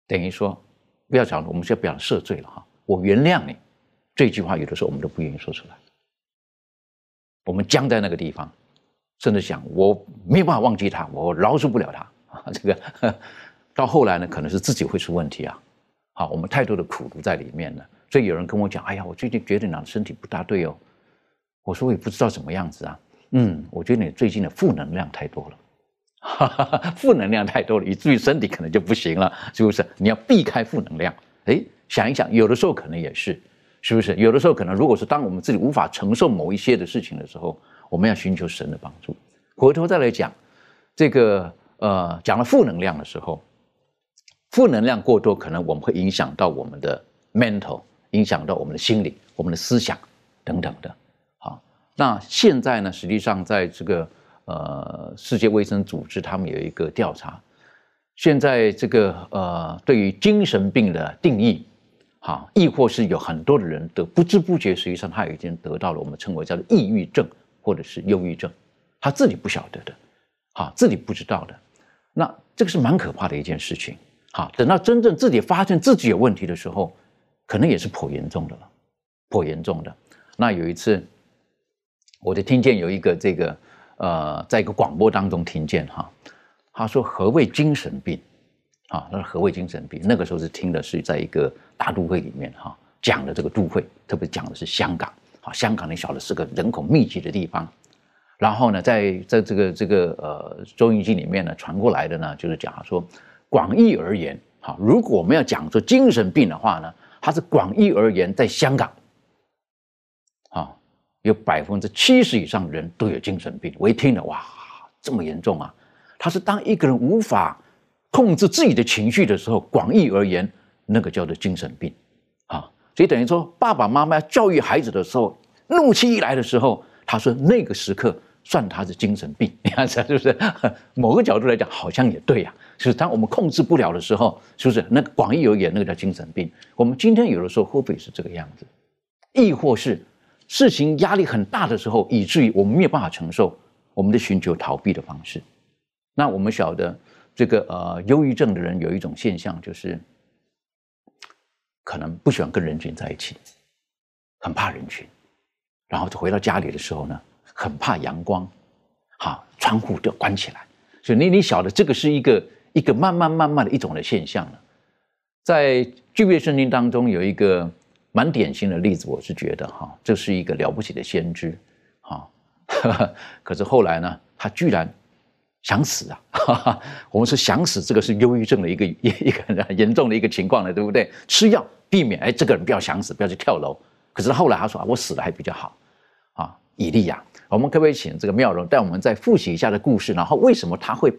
等于说不要讲，我们先不要赦罪了哈，我原谅你，这句话有的时候我们都不愿意说出来，我们僵在那个地方，甚至想我没有办法忘记他，我饶恕不了他啊，(laughs) 这个到后来呢，可能是自己会出问题啊，好，我们太多的苦毒在里面了，所以有人跟我讲，哎呀，我最近觉得你的身体不大对哦。我说我也不知道怎么样子啊，嗯，我觉得你最近的负能量太多了，哈哈哈负能量太多了，以至于身体可能就不行了，是不是？你要避开负能量。哎，想一想，有的时候可能也是，是不是？有的时候可能，如果是当我们自己无法承受某一些的事情的时候，我们要寻求神的帮助。回头再来讲，这个呃，讲了负能量的时候，负能量过多，可能我们会影响到我们的 mental，影响到我们的心理、我们的思想等等的。那现在呢？实际上，在这个呃世界卫生组织，他们有一个调查。现在这个呃，对于精神病的定义，哈，亦或是有很多的人的不知不觉，实际上他已经得到了我们称为叫做抑郁症或者是忧郁症，他自己不晓得的，哈，自己不知道的。那这个是蛮可怕的一件事情。好，等到真正自己发现自己有问题的时候，可能也是颇严重的了，颇严重的。那有一次。我就听见有一个这个，呃，在一个广播当中听见哈，他说何谓精神病？啊，他说何谓精神病？那个时候是听的是在一个大都会里面哈讲的这个都会，特别讲的是香港，啊，香港你晓得是个人口密集的地方，然后呢，在在这个这个呃收音机里面呢传过来的呢，就是讲说广义而言，哈，如果我们要讲说精神病的话呢，它是广义而言在香港。啊有百分之七十以上的人都有精神病。我一听了，哇，这么严重啊！他是当一个人无法控制自己的情绪的时候，广义而言，那个叫做精神病。所以等于说，爸爸妈妈教育孩子的时候，怒气一来的时候，他说那个时刻算他是精神病。(laughs) 你看，是不是？(laughs) 某个角度来讲，好像也对呀，是当我们控制不了的时候，是不是？那个广义而言，那个叫精神病。我们今天有的时候会不会是这个样子？亦或是事情压力很大的时候，以至于我们没有办法承受，我们的寻求逃避的方式。那我们晓得，这个呃，忧郁症的人有一种现象，就是可能不喜欢跟人群在一起，很怕人群，然后就回到家里的时候呢，很怕阳光，好，窗户都关起来。所以你你晓得，这个是一个。一个慢慢慢慢的一种的现象了，在巨变圣经当中有一个蛮典型的例子，我是觉得哈，这是一个了不起的先知，哈，(laughs) 可是后来呢，他居然想死啊！哈 (laughs) 哈我们说想死，这个是忧郁症的一个一一个很严重的一个情况了，对不对？吃药避免，哎，这个人不要想死，不要去跳楼。可是后来他说啊，我死了还比较好啊。以利亚，我们可不可以请这个妙容带我们再复习一下的故事？然后为什么他会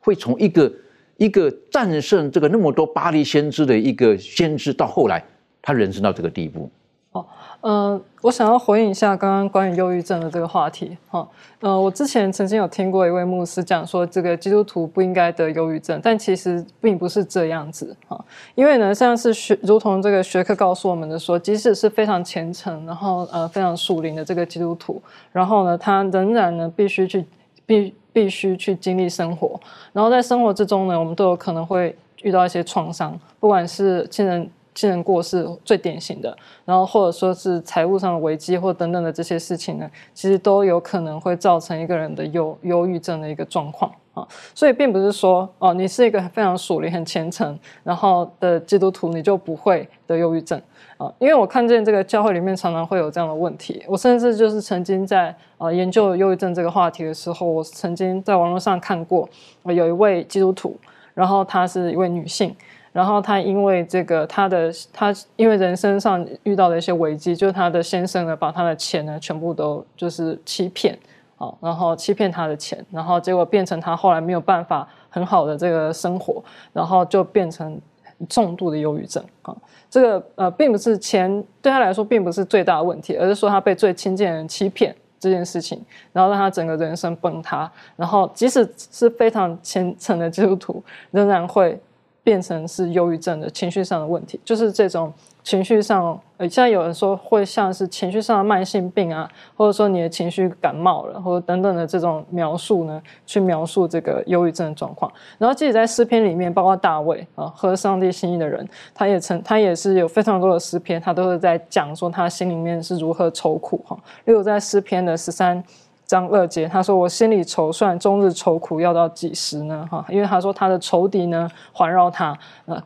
会从一个一个战胜这个那么多巴黎先知的一个先知，到后来他人生到这个地步。哦，嗯，我想要回应一下刚刚关于忧郁症的这个话题。哈，呃，我之前曾经有听过一位牧师讲说，这个基督徒不应该得忧郁症，但其实并不是这样子。哈，因为呢，像是学，如同这个学科告诉我们的说，即使是非常虔诚，然后呃非常属灵的这个基督徒，然后呢，他仍然呢必须去必。必须去经历生活，然后在生活之中呢，我们都有可能会遇到一些创伤，不管是亲人亲人过世最典型的，然后或者说是财务上的危机或等等的这些事情呢，其实都有可能会造成一个人的忧忧郁症的一个状况啊。所以并不是说哦，你是一个非常属灵、很虔诚，然后的基督徒，你就不会得忧郁症。啊，因为我看见这个教会里面常常会有这样的问题，我甚至就是曾经在呃研究忧郁症这个话题的时候，我曾经在网络上看过，有一位基督徒，然后她是一位女性，然后她因为这个她的她因为人生上遇到的一些危机，就是她的先生呢把她的钱呢全部都就是欺骗，啊，然后欺骗她的钱，然后结果变成她后来没有办法很好的这个生活，然后就变成重度的忧郁症啊。这个呃，并不是钱对他来说并不是最大的问题，而是说他被最亲近的人欺骗这件事情，然后让他整个人生崩塌，然后即使是非常虔诚的基督徒，仍然会变成是忧郁症的情绪上的问题，就是这种。情绪上，呃，现在有人说会像是情绪上的慢性病啊，或者说你的情绪感冒了，或者等等的这种描述呢，去描述这个忧郁症的状况。然后，即使在诗篇里面，包括大卫啊，和上帝心意的人，他也曾，他也是有非常多的诗篇，他都是在讲说他心里面是如何愁苦哈。例如在诗篇的十三张乐杰，他说：“我心里筹算，终日愁苦，要到几时呢？”哈，因为他说他的仇敌呢环绕他，呃。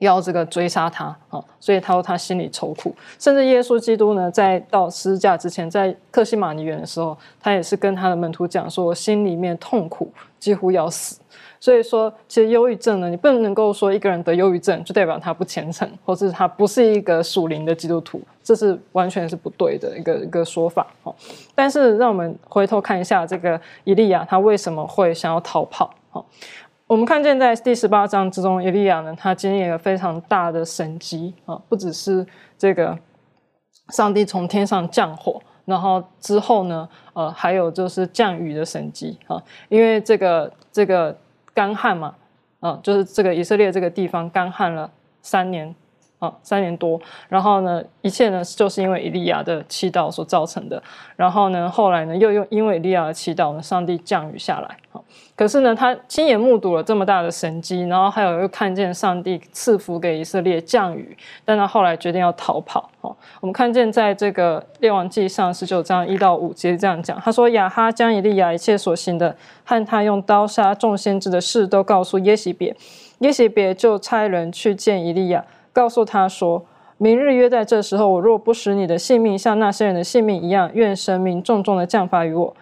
要这个追杀他啊，所以他说他心里愁苦。甚至耶稣基督呢，在到十字架之前，在克西马尼园的时候，他也是跟他的门徒讲说：“我心里面痛苦，几乎要死。”所以说，其实忧郁症呢，你不能够说一个人得忧郁症就代表他不虔诚，或是他不是一个属灵的基督徒，这是完全是不对的一个一个说法哦。但是，让我们回头看一下这个以利亚，他为什么会想要逃跑？哦。我们看见在第十八章之中，以利亚呢，他经历了非常大的神迹啊，不只是这个上帝从天上降火，然后之后呢，呃，还有就是降雨的神迹啊，因为这个这个干旱嘛，嗯，就是这个以色列这个地方干旱了三年。啊，三年多，然后呢，一切呢就是因为以利亚的祈祷所造成的。然后呢，后来呢，又又因为以利亚的祈祷呢，上帝降雨下来。好，可是呢，他亲眼目睹了这么大的神迹，然后还有又看见上帝赐福给以色列降雨，但他后来决定要逃跑。好，我们看见在这个列王记上十九章一到五节这样讲，他说亚哈将以利亚一切所行的和他用刀杀众先知的事都告诉耶喜别，耶喜别就差人去见以利亚。告诉他说：“明日约在这时候，我若不使你的性命像那些人的性命一样，愿神明重重的降罚于我。”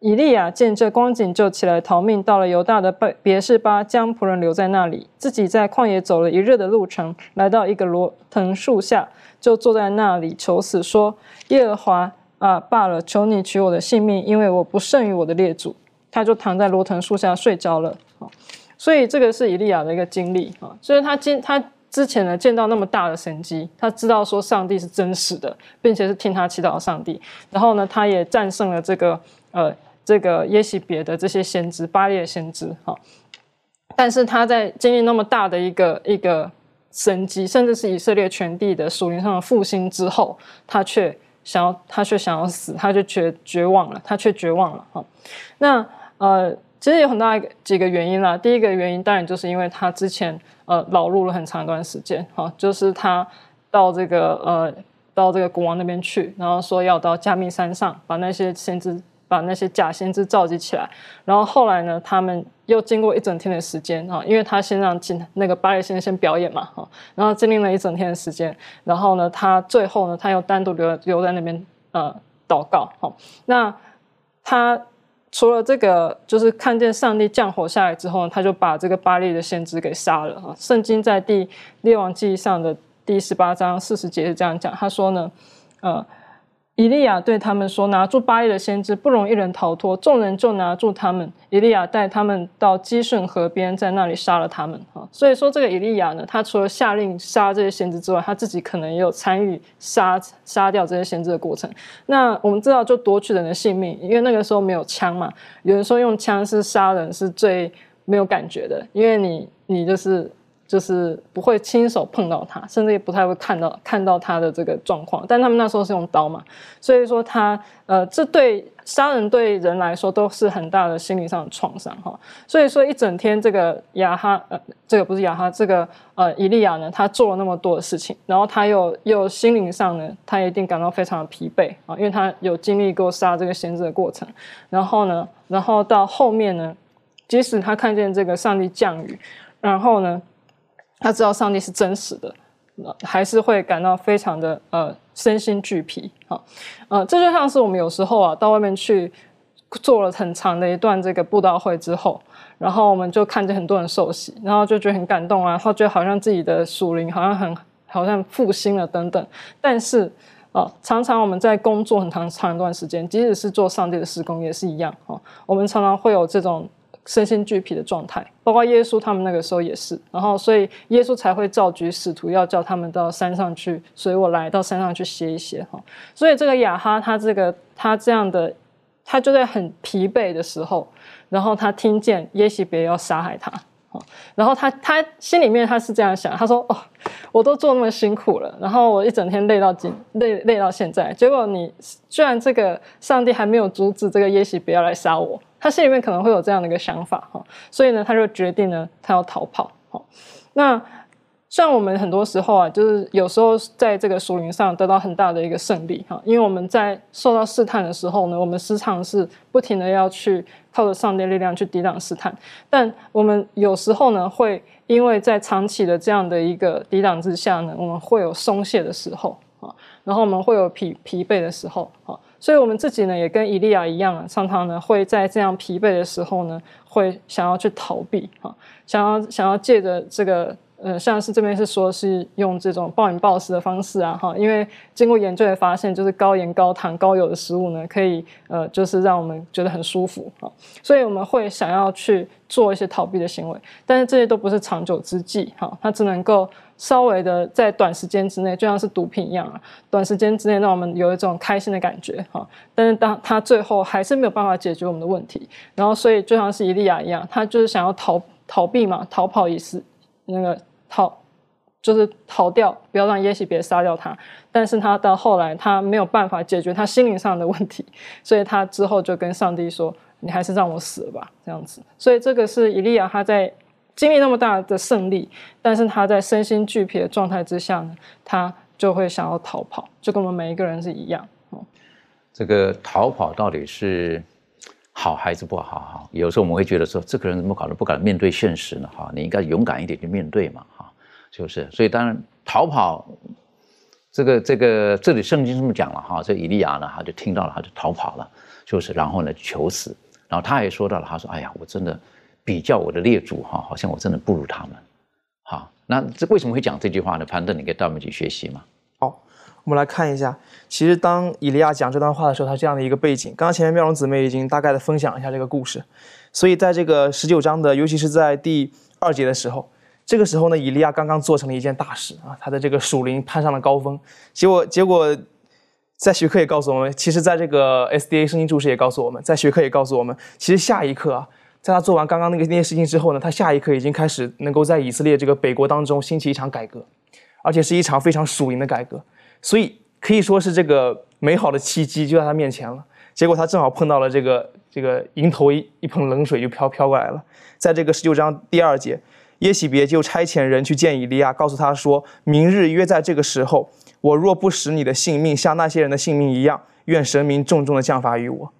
以利亚见这光景，就起来逃命，到了犹大的别别是巴，将仆人留在那里，自己在旷野走了一日的路程，来到一个罗藤树下，就坐在那里求死，说：“耶和华啊，罢了，求你取我的性命，因为我不胜于我的列祖。”他就躺在罗藤树下睡着了。所以这个是以利亚的一个经历啊，所以他今他。之前呢，见到那么大的神迹，他知道说上帝是真实的，并且是听他祈祷的上帝。然后呢，他也战胜了这个呃这个耶西别的这些先知巴列先知哈。但是他在经历那么大的一个一个神迹，甚至是以色列全地的属灵上的复兴之后，他却想要他却想要死，他就绝绝望了，他却绝望了哈。那呃，其实有很大几个原因啦。第一个原因当然就是因为他之前呃老路了很长一段时间哈，就是他到这个呃到这个国王那边去，然后说要到加密山上把那些先知。把那些假先知召集起来，然后后来呢，他们又经过一整天的时间啊，因为他先让进那个巴列先先表演嘛哈，然后经历了一整天的时间，然后呢，他最后呢，他又单独留留在那边呃祷告哈。那他除了这个，就是看见上帝降火下来之后，他就把这个巴利的先知给杀了哈。圣经在第列王记上的第十八章四十节是这样讲，他说呢，呃。以利亚对他们说：“拿住巴利的先知，不容一人逃脱。众人就拿住他们。以利亚带他们到基顺河边，在那里杀了他们。哈，所以说这个以利亚呢，他除了下令杀这些先知之外，他自己可能也有参与杀杀掉这些先知的过程。那我们知道，就夺取人的性命，因为那个时候没有枪嘛。有人说用枪是杀人是最没有感觉的，因为你你就是。”就是不会亲手碰到他，甚至也不太会看到看到他的这个状况。但他们那时候是用刀嘛，所以说他呃，这对杀人对人来说都是很大的心理上的创伤哈。所以说一整天这个雅哈呃，这个不是雅哈，这个呃以利亚呢，他做了那么多的事情，然后他又又心灵上呢，他一定感到非常的疲惫啊，因为他有经历过杀这个先知的过程。然后呢，然后到后面呢，即使他看见这个上帝降雨，然后呢。他知道上帝是真实的，还是会感到非常的呃身心俱疲。好，呃，这就像是我们有时候啊到外面去做了很长的一段这个布道会之后，然后我们就看见很多人受洗，然后就觉得很感动啊，然后觉得好像自己的属灵好像很好像复兴了等等。但是啊，常常我们在工作很长长一段时间，即使是做上帝的施工也是一样啊，我们常常会有这种。身心俱疲的状态，包括耶稣他们那个时候也是，然后所以耶稣才会召集使徒，要叫他们到山上去，所以我来到山上去歇一歇哈。所以这个亚哈他这个他这样的，他就在很疲惫的时候，然后他听见耶西别要杀害他，然后他他心里面他是这样想，他说哦，我都做那么辛苦了，然后我一整天累到今累累到现在，结果你居然这个上帝还没有阻止这个耶西别要来杀我。他心里面可能会有这样的一个想法哈，所以呢，他就决定呢，他要逃跑好。那像我们很多时候啊，就是有时候在这个属灵上得到很大的一个胜利哈，因为我们在受到试探的时候呢，我们时常是不停的要去靠着上帝力量去抵挡试探，但我们有时候呢，会因为在长期的这样的一个抵挡之下呢，我们会有松懈的时候啊，然后我们会有疲疲惫的时候啊。所以，我们自己呢，也跟伊利亚一样，常常呢，会在这样疲惫的时候呢，会想要去逃避，哈，想要想要借着这个。呃，像是这边是说，是用这种暴饮暴食的方式啊，哈，因为经过研究也发现，就是高盐、高糖、高油的食物呢，可以呃，就是让我们觉得很舒服啊，所以我们会想要去做一些逃避的行为，但是这些都不是长久之计，哈，它只能够稍微的在短时间之内，就像是毒品一样啊，短时间之内让我们有一种开心的感觉，哈，但是当他最后还是没有办法解决我们的问题，然后所以就像是伊利亚一样，他就是想要逃逃避嘛，逃跑也是那个。逃，就是逃掉，不要让耶西别杀掉他。但是他到后来，他没有办法解决他心灵上的问题，(laughs) 所以他之后就跟上帝说：“你还是让我死了吧。”这样子。所以这个是伊利亚他在经历那么大的胜利，但是他在身心俱疲的状态之下呢，他就会想要逃跑，就跟我们每一个人是一样。这个逃跑到底是？好还是不好？哈，有时候我们会觉得说，这个人怎么搞的不敢面对现实呢？哈，你应该勇敢一点去面对嘛，哈，就是？所以当然逃跑，这个这个这里圣经这么讲了哈，这以利亚呢，他就听到了，他就逃跑了，就是？然后呢，求死，然后他也说到了，他说：“哎呀，我真的比较我的列祖哈，好像我真的不如他们。”好，那这为什么会讲这句话呢？潘登，你可以带我们去学习吗？好我们来看一下，其实当以利亚讲这段话的时候，他这样的一个背景。刚刚前面妙容姊妹已经大概的分享一下这个故事，所以在这个十九章的，尤其是在第二节的时候，这个时候呢，以利亚刚刚做成了一件大事啊，他的这个属灵攀上了高峰。结果，结果在学科也告诉我们，其实在这个 SDA 声音注释也告诉我们，在学科也告诉我们，其实下一刻啊，在他做完刚刚那个那些事情之后呢，他下一刻已经开始能够在以色列这个北国当中兴起一场改革，而且是一场非常属灵的改革，所以可以说是这个美好的契机就在他面前了。结果他正好碰到了这个这个迎头一一盆冷水就飘飘过来了。在这个十九章第二节，耶喜别就差遣人去见以利亚，告诉他说：“明日约在这个时候，我若不使你的性命像那些人的性命一样，愿神明重重的降罚于我。”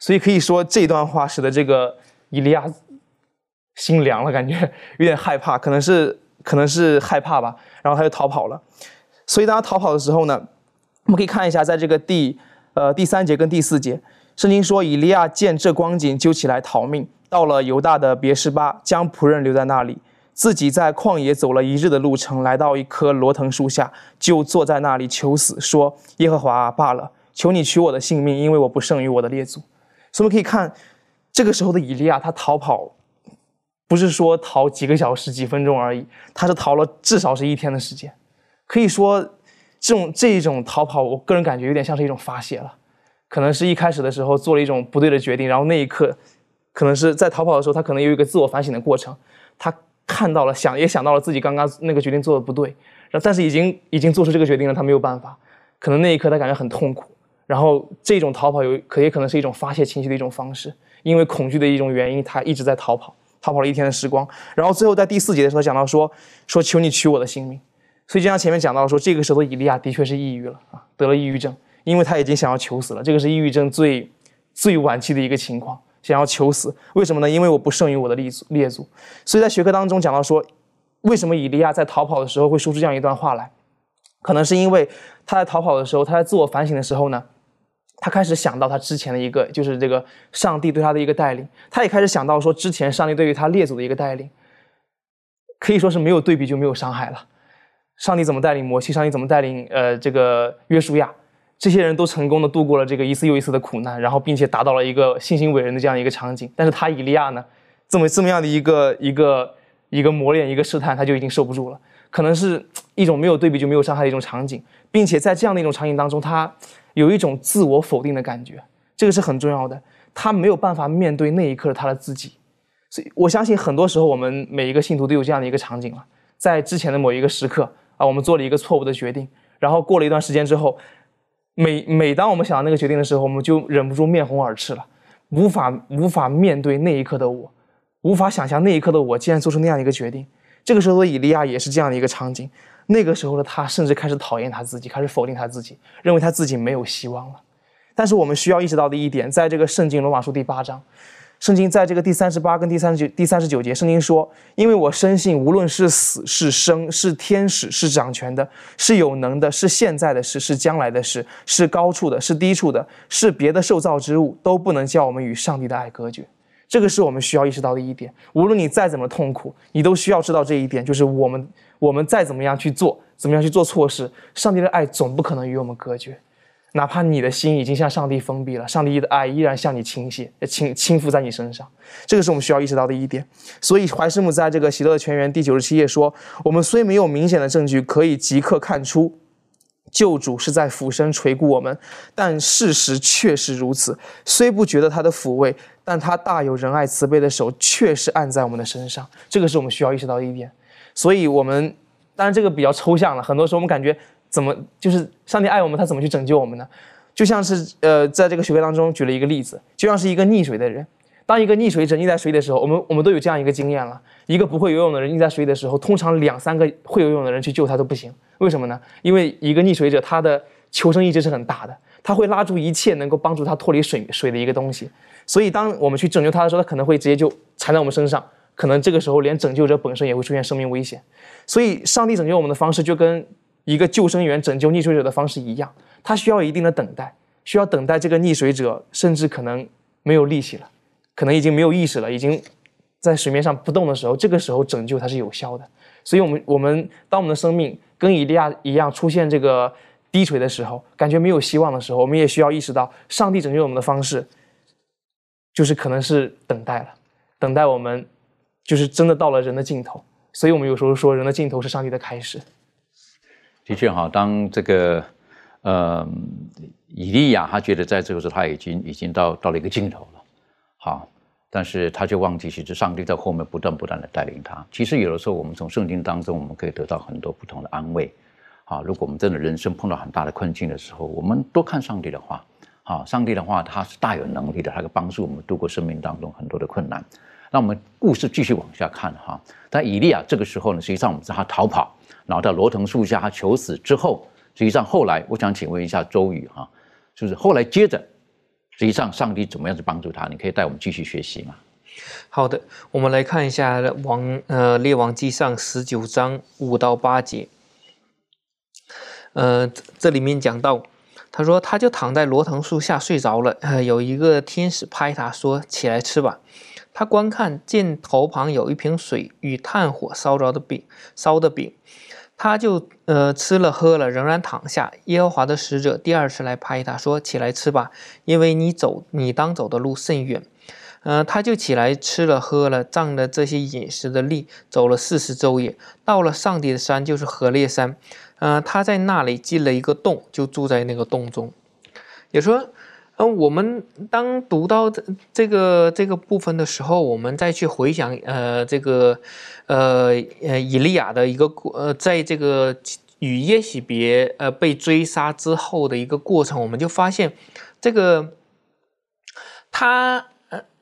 所以可以说这段话使得这个以利亚心凉了，感觉 (laughs) 有点害怕，可能是可能是害怕吧，然后他就逃跑了。所以当他逃跑的时候呢，我们可以看一下，在这个第呃第三节跟第四节，圣经说以利亚见这光景，就起来逃命，到了犹大的别是巴，将仆人留在那里，自己在旷野走了一日的路程，来到一棵罗藤树下，就坐在那里求死，说：“耶和华，罢了，求你取我的性命，因为我不胜于我的列祖。”所以我们可以看，这个时候的以利亚，他逃跑，不是说逃几个小时、几分钟而已，他是逃了至少是一天的时间。可以说，这种这一种逃跑，我个人感觉有点像是一种发泄了。可能是一开始的时候做了一种不对的决定，然后那一刻，可能是在逃跑的时候，他可能有一个自我反省的过程。他看到了，想也想到了自己刚刚那个决定做的不对，然后但是已经已经做出这个决定了，他没有办法。可能那一刻他感觉很痛苦。然后这种逃跑有可也可能是一种发泄情绪的一种方式，因为恐惧的一种原因，他一直在逃跑，逃跑了一天的时光。然后最后在第四节的时候讲到说说求你取我的性命，所以就像前面讲到说，这个时候以利亚的确是抑郁了啊，得了抑郁症，因为他已经想要求死了。这个是抑郁症最最晚期的一个情况，想要求死。为什么呢？因为我不胜于我的列祖列祖。所以在学科当中讲到说，为什么以利亚在逃跑的时候会说出这样一段话来？可能是因为他在逃跑的时候，他在自我反省的时候呢。他开始想到他之前的一个，就是这个上帝对他的一个带领。他也开始想到说，之前上帝对于他列祖的一个带领，可以说是没有对比就没有伤害了。上帝怎么带领摩西？上帝怎么带领呃这个约书亚？这些人都成功的度过了这个一次又一次的苦难，然后并且达到了一个信心伟人的这样一个场景。但是他以利亚呢，这么这么样的一个一个一个磨练，一个试探，他就已经受不住了。可能是一种没有对比就没有伤害的一种场景，并且在这样的一种场景当中，他。有一种自我否定的感觉，这个是很重要的。他没有办法面对那一刻他的自己，所以我相信很多时候我们每一个信徒都有这样的一个场景了。在之前的某一个时刻啊，我们做了一个错误的决定，然后过了一段时间之后，每每当我们想到那个决定的时候，我们就忍不住面红耳赤了，无法无法面对那一刻的我，无法想象那一刻的我竟然做出那样一个决定。这个时候的以利亚也是这样的一个场景。那个时候的他，甚至开始讨厌他自己，开始否定他自己，认为他自己没有希望了。但是我们需要意识到的一点，在这个圣经罗马书第八章，圣经在这个第三十八跟第三十九第三十九节，圣经说：“因为我深信，无论是死是生，是天使是掌权的，是有能的，是现在的事，是将来的事，是高处的，是低处的，是别的受造之物，都不能叫我们与上帝的爱隔绝。”这个是我们需要意识到的一点。无论你再怎么痛苦，你都需要知道这一点，就是我们。我们再怎么样去做，怎么样去做错事，上帝的爱总不可能与我们隔绝，哪怕你的心已经向上帝封闭了，上帝的爱依然向你倾泻，倾倾覆在你身上。这个是我们需要意识到的一点。所以怀师母在这个《喜乐的泉源》第九十七页说：“我们虽没有明显的证据可以即刻看出救主是在俯身垂顾我们，但事实确实如此。虽不觉得他的抚慰，但他大有仁爱慈悲的手确实按在我们的身上。这个是我们需要意识到的一点。”所以，我们当然这个比较抽象了。很多时候，我们感觉怎么就是上帝爱我们，他怎么去拯救我们呢？就像是呃，在这个学科当中举了一个例子，就像是一个溺水的人。当一个溺水者溺在水里的时候，我们我们都有这样一个经验了：一个不会游泳的人溺在水里的时候，通常两三个会游泳的人去救他都不行。为什么呢？因为一个溺水者他的求生意志是很大的，他会拉住一切能够帮助他脱离水水的一个东西。所以，当我们去拯救他的时候，他可能会直接就缠在我们身上。可能这个时候，连拯救者本身也会出现生命危险，所以上帝拯救我们的方式就跟一个救生员拯救溺水者的方式一样，他需要一定的等待，需要等待这个溺水者甚至可能没有力气了，可能已经没有意识了，已经在水面上不动的时候，这个时候拯救它是有效的。所以，我们我们当我们的生命跟以利亚一样出现这个低垂的时候，感觉没有希望的时候，我们也需要意识到，上帝拯救我们的方式就是可能是等待了，等待我们。就是真的到了人的尽头，所以我们有时候说人的尽头是上帝的开始。的确哈，当这个呃以利亚他觉得在这个时候他已经已经到到了一个尽头了，好，但是他就忘记，其实上帝在后面不断不断的带领他。其实有的时候，我们从圣经当中，我们可以得到很多不同的安慰。啊，如果我们真的人生碰到很大的困境的时候，我们多看上帝的话。好，上帝的话，他是大有能力的，他可以帮助我们度过生命当中很多的困难。那我们故事继续往下看哈。但以利亚这个时候呢，实际上我们知道他逃跑，然后到罗藤树下他求死之后，实际上后来我想请问一下周宇哈，就是后来接着，实际上上帝怎么样去帮助他？你可以带我们继续学习吗？好的，我们来看一下王呃列王记上十九章五到八节，呃这里面讲到。他说：“他就躺在罗藤树下睡着了。呃，有一个天使拍他说：‘起来吃吧。’他观看，见头旁有一瓶水与炭火烧着的饼，烧的饼，他就呃吃了喝了，仍然躺下。耶和华的使者第二次来拍他说：‘起来吃吧，因为你走你当走的路甚远。’呃，他就起来吃了喝了，仗着这些饮食的力，走了四十昼夜，到了上帝的山，就是河烈山。”呃，他在那里进了一个洞，就住在那个洞中。也说，那，我们当读到这这个这个部分的时候，我们再去回想，呃，这个，呃呃，以利亚的一个过，呃，在这个与耶喜别呃被追杀之后的一个过程，我们就发现，这个他。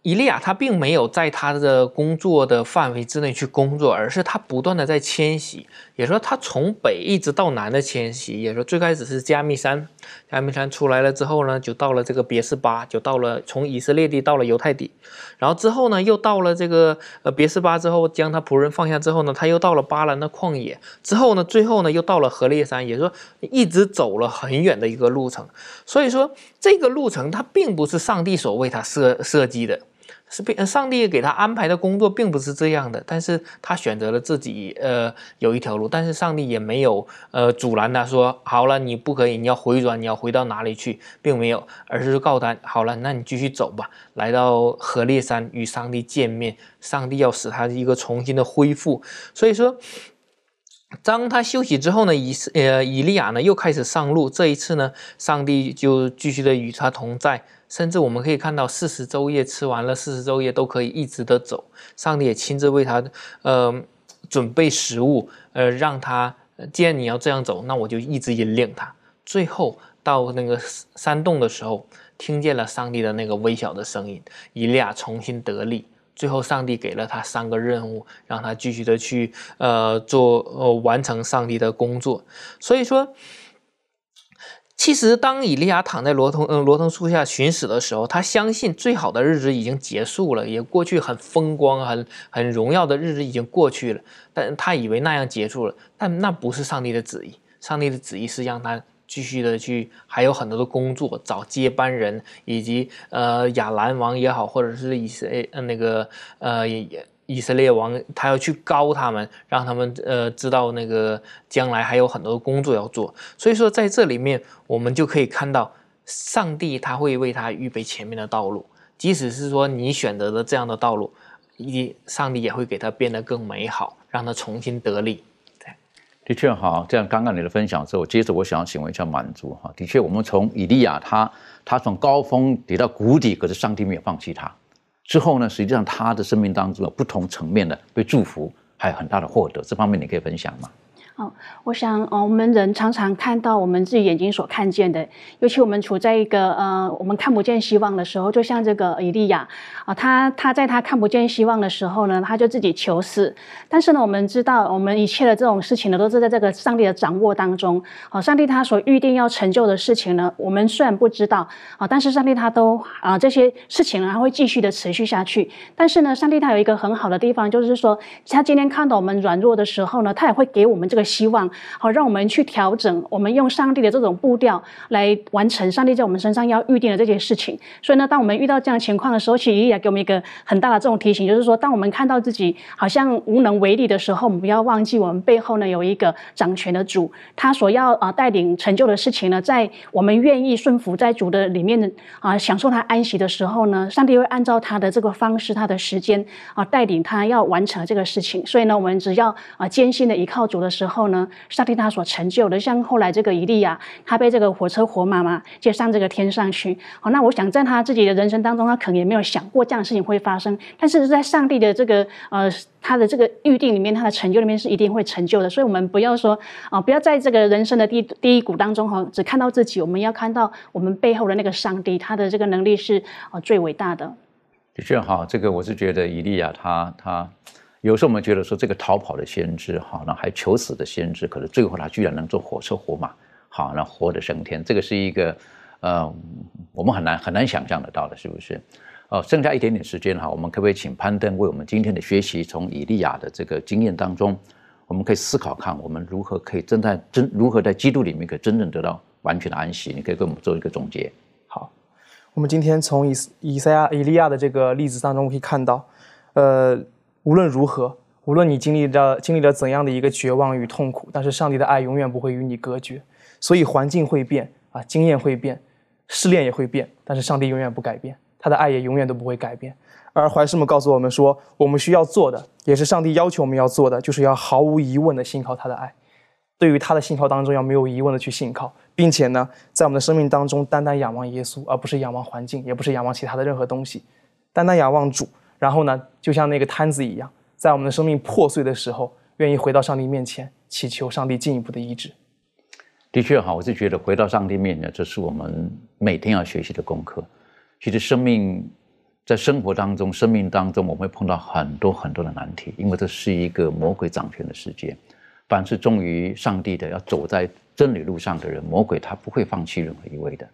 伊利亚他并没有在他的工作的范围之内去工作，而是他不断的在迁徙，也说他从北一直到南的迁徙。也说最开始是加密山，加密山出来了之后呢，就到了这个别是巴，就到了从以色列地到了犹太地，然后之后呢，又到了这个呃别是巴之后，将他仆人放下之后呢，他又到了巴兰的旷野，之后呢，最后呢又到了河烈山，也说一直走了很远的一个路程。所以说这个路程他并不是上帝所为他设设计的。是被上帝给他安排的工作并不是这样的，但是他选择了自己呃有一条路，但是上帝也没有呃阻拦他说好了你不可以，你要回转，你要回到哪里去，并没有，而是告诉他好了，那你继续走吧，来到河烈山与上帝见面，上帝要使他一个重新的恢复，所以说，当他休息之后呢，以呃以利亚呢又开始上路，这一次呢，上帝就继续的与他同在。甚至我们可以看到，四十昼夜吃完了，四十昼夜都可以一直的走。上帝也亲自为他，呃，准备食物，呃，让他既然你要这样走，那我就一直引领他。最后到那个山洞的时候，听见了上帝的那个微小的声音，以利亚重新得力。最后，上帝给了他三个任务，让他继续的去，呃，做，呃，完成上帝的工作。所以说。其实，当以利亚躺在罗通嗯罗通树下寻死的时候，他相信最好的日子已经结束了，也过去很风光、很很荣耀的日子已经过去了。但他以为那样结束了，但那不是上帝的旨意。上帝的旨意是让他继续的去，还有很多的工作，找接班人，以及呃亚兰王也好，或者是以色列那个呃也也。以色列王他要去高他们，让他们呃知道那个将来还有很多工作要做。所以说在这里面，我们就可以看到上帝他会为他预备前面的道路，即使是说你选择的这样的道路，一上帝也会给他变得更美好，让他重新得力。对，的确哈，这样刚刚你的分享之后，接着我想要请问一下满足哈，的确我们从以利亚他他从高峰跌到谷底，可是上帝没有放弃他。之后呢，实际上他的生命当中有不同层面的被祝福，还有很大的获得，这方面你可以分享吗？好，我想，哦，我们人常常看到我们自己眼睛所看见的，尤其我们处在一个呃，我们看不见希望的时候，就像这个以利亚啊，他他在他看不见希望的时候呢，他就自己求死。但是呢，我们知道，我们一切的这种事情呢，都是在这个上帝的掌握当中。好，上帝他所预定要成就的事情呢，我们虽然不知道啊，但是上帝他都啊，这些事情呢，他会继续的持续下去。但是呢，上帝他有一个很好的地方，就是说，他今天看到我们软弱的时候呢，他也会给我们这个。希望好，让我们去调整，我们用上帝的这种步调来完成上帝在我们身上要预定的这件事情。所以呢，当我们遇到这样情况的时候，其实也给我们一个很大的这种提醒，就是说，当我们看到自己好像无能为力的时候，我们不要忘记我们背后呢有一个掌权的主，他所要啊带领成就的事情呢，在我们愿意顺服在主的里面的啊享受他安息的时候呢，上帝会按照他的这个方式、他的时间啊带领他要完成这个事情。所以呢，我们只要啊艰辛的依靠主的时候。后呢，上帝他所成就的，像后来这个以利亚，他被这个火车火马嘛接上这个天上去。好，那我想在他自己的人生当中，他可能也没有想过这样的事情会发生，但是在上帝的这个呃他的这个预定里面，他的成就里面是一定会成就的。所以，我们不要说啊，不要在这个人生的第第一股当中哈，只看到自己，我们要看到我们背后的那个上帝，他的这个能力是啊最伟大的。的确哈，这个我是觉得以利亚他他，有时候我们觉得说这个逃跑的先知哈，那还求死的先知，可是最后他居然能坐火车火马，好，那活得升天，这个是一个呃，我们很难很难想象得到的，是不是？哦，剩下一点点时间哈，我们可不可以请攀登为我们今天的学习，从以利亚的这个经验当中，我们可以思考看，我们如何可以真在真如何在基督里面可以真正得到完全的安息？你可以给我们做一个总结。好我们今天从以以赛亚、以利亚的这个例子当中可以看到，呃，无论如何，无论你经历了经历了怎样的一个绝望与痛苦，但是上帝的爱永远不会与你隔绝。所以环境会变啊，经验会变，试炼也会变，但是上帝永远不改变，他的爱也永远都不会改变。而怀师们告诉我们说，我们需要做的，也是上帝要求我们要做的，就是要毫无疑问的信靠他的爱。对于他的信靠当中，要没有疑问的去信靠。并且呢，在我们的生命当中，单单仰望耶稣，而不是仰望环境，也不是仰望其他的任何东西，单单仰望主。然后呢，就像那个摊子一样，在我们的生命破碎的时候，愿意回到上帝面前，祈求上帝进一步的医治。的确哈，我是觉得回到上帝面前，这是我们每天要学习的功课。其实生命在生活当中，生命当中，我们会碰到很多很多的难题，因为这是一个魔鬼掌权的世界。凡是忠于上帝的，要走在。真理路上的人，魔鬼他不会放弃任何一位的。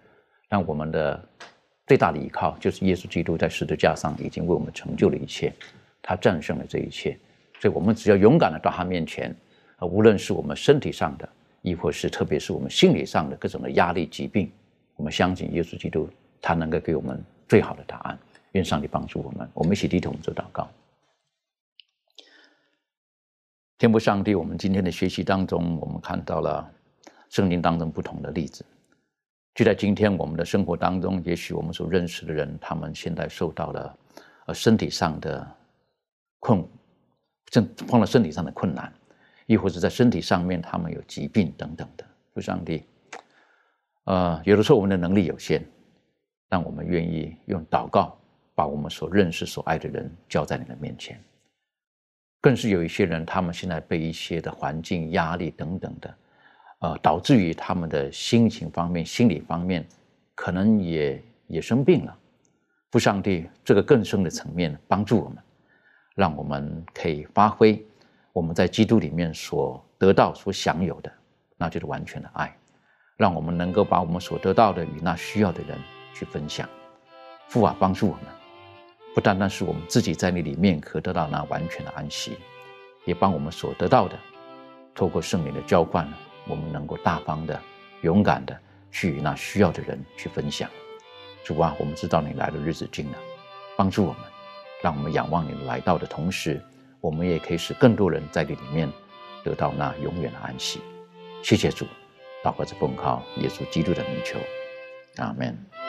但我们的最大的依靠就是耶稣基督在十字架上已经为我们成就了一切，他战胜了这一切。所以，我们只要勇敢的到他面前，啊，无论是我们身体上的，亦或是特别是我们心理上的各种的压力、疾病，我们相信耶稣基督，他能够给我们最好的答案。愿上帝帮助我们，我们一起低头做祷告。天父上帝，我们今天的学习当中，我们看到了。圣经当中不同的例子，就在今天我们的生活当中，也许我们所认识的人，他们现在受到了呃身体上的困，正碰到身体上的困难，亦或者在身体上面他们有疾病等等的。父上帝，呃，有的时候我们的能力有限，但我们愿意用祷告把我们所认识、所爱的人交在你的面前。更是有一些人，他们现在被一些的环境压力等等的。呃，导致于他们的心情方面、心理方面，可能也也生病了。父上帝，这个更深的层面帮助我们，让我们可以发挥我们在基督里面所得到、所享有的，那就是完全的爱，让我们能够把我们所得到的与那需要的人去分享。父啊，帮助我们，不单单是我们自己在你里面可得到那完全的安息，也帮我们所得到的，透过圣灵的浇灌。我们能够大方的、勇敢的去与那需要的人去分享。主啊，我们知道你来的日子近了，帮助我们，让我们仰望你来到的同时，我们也可以使更多人在你里面得到那永远的安息。谢谢主，祷告着奉靠耶稣基督的名求，阿门。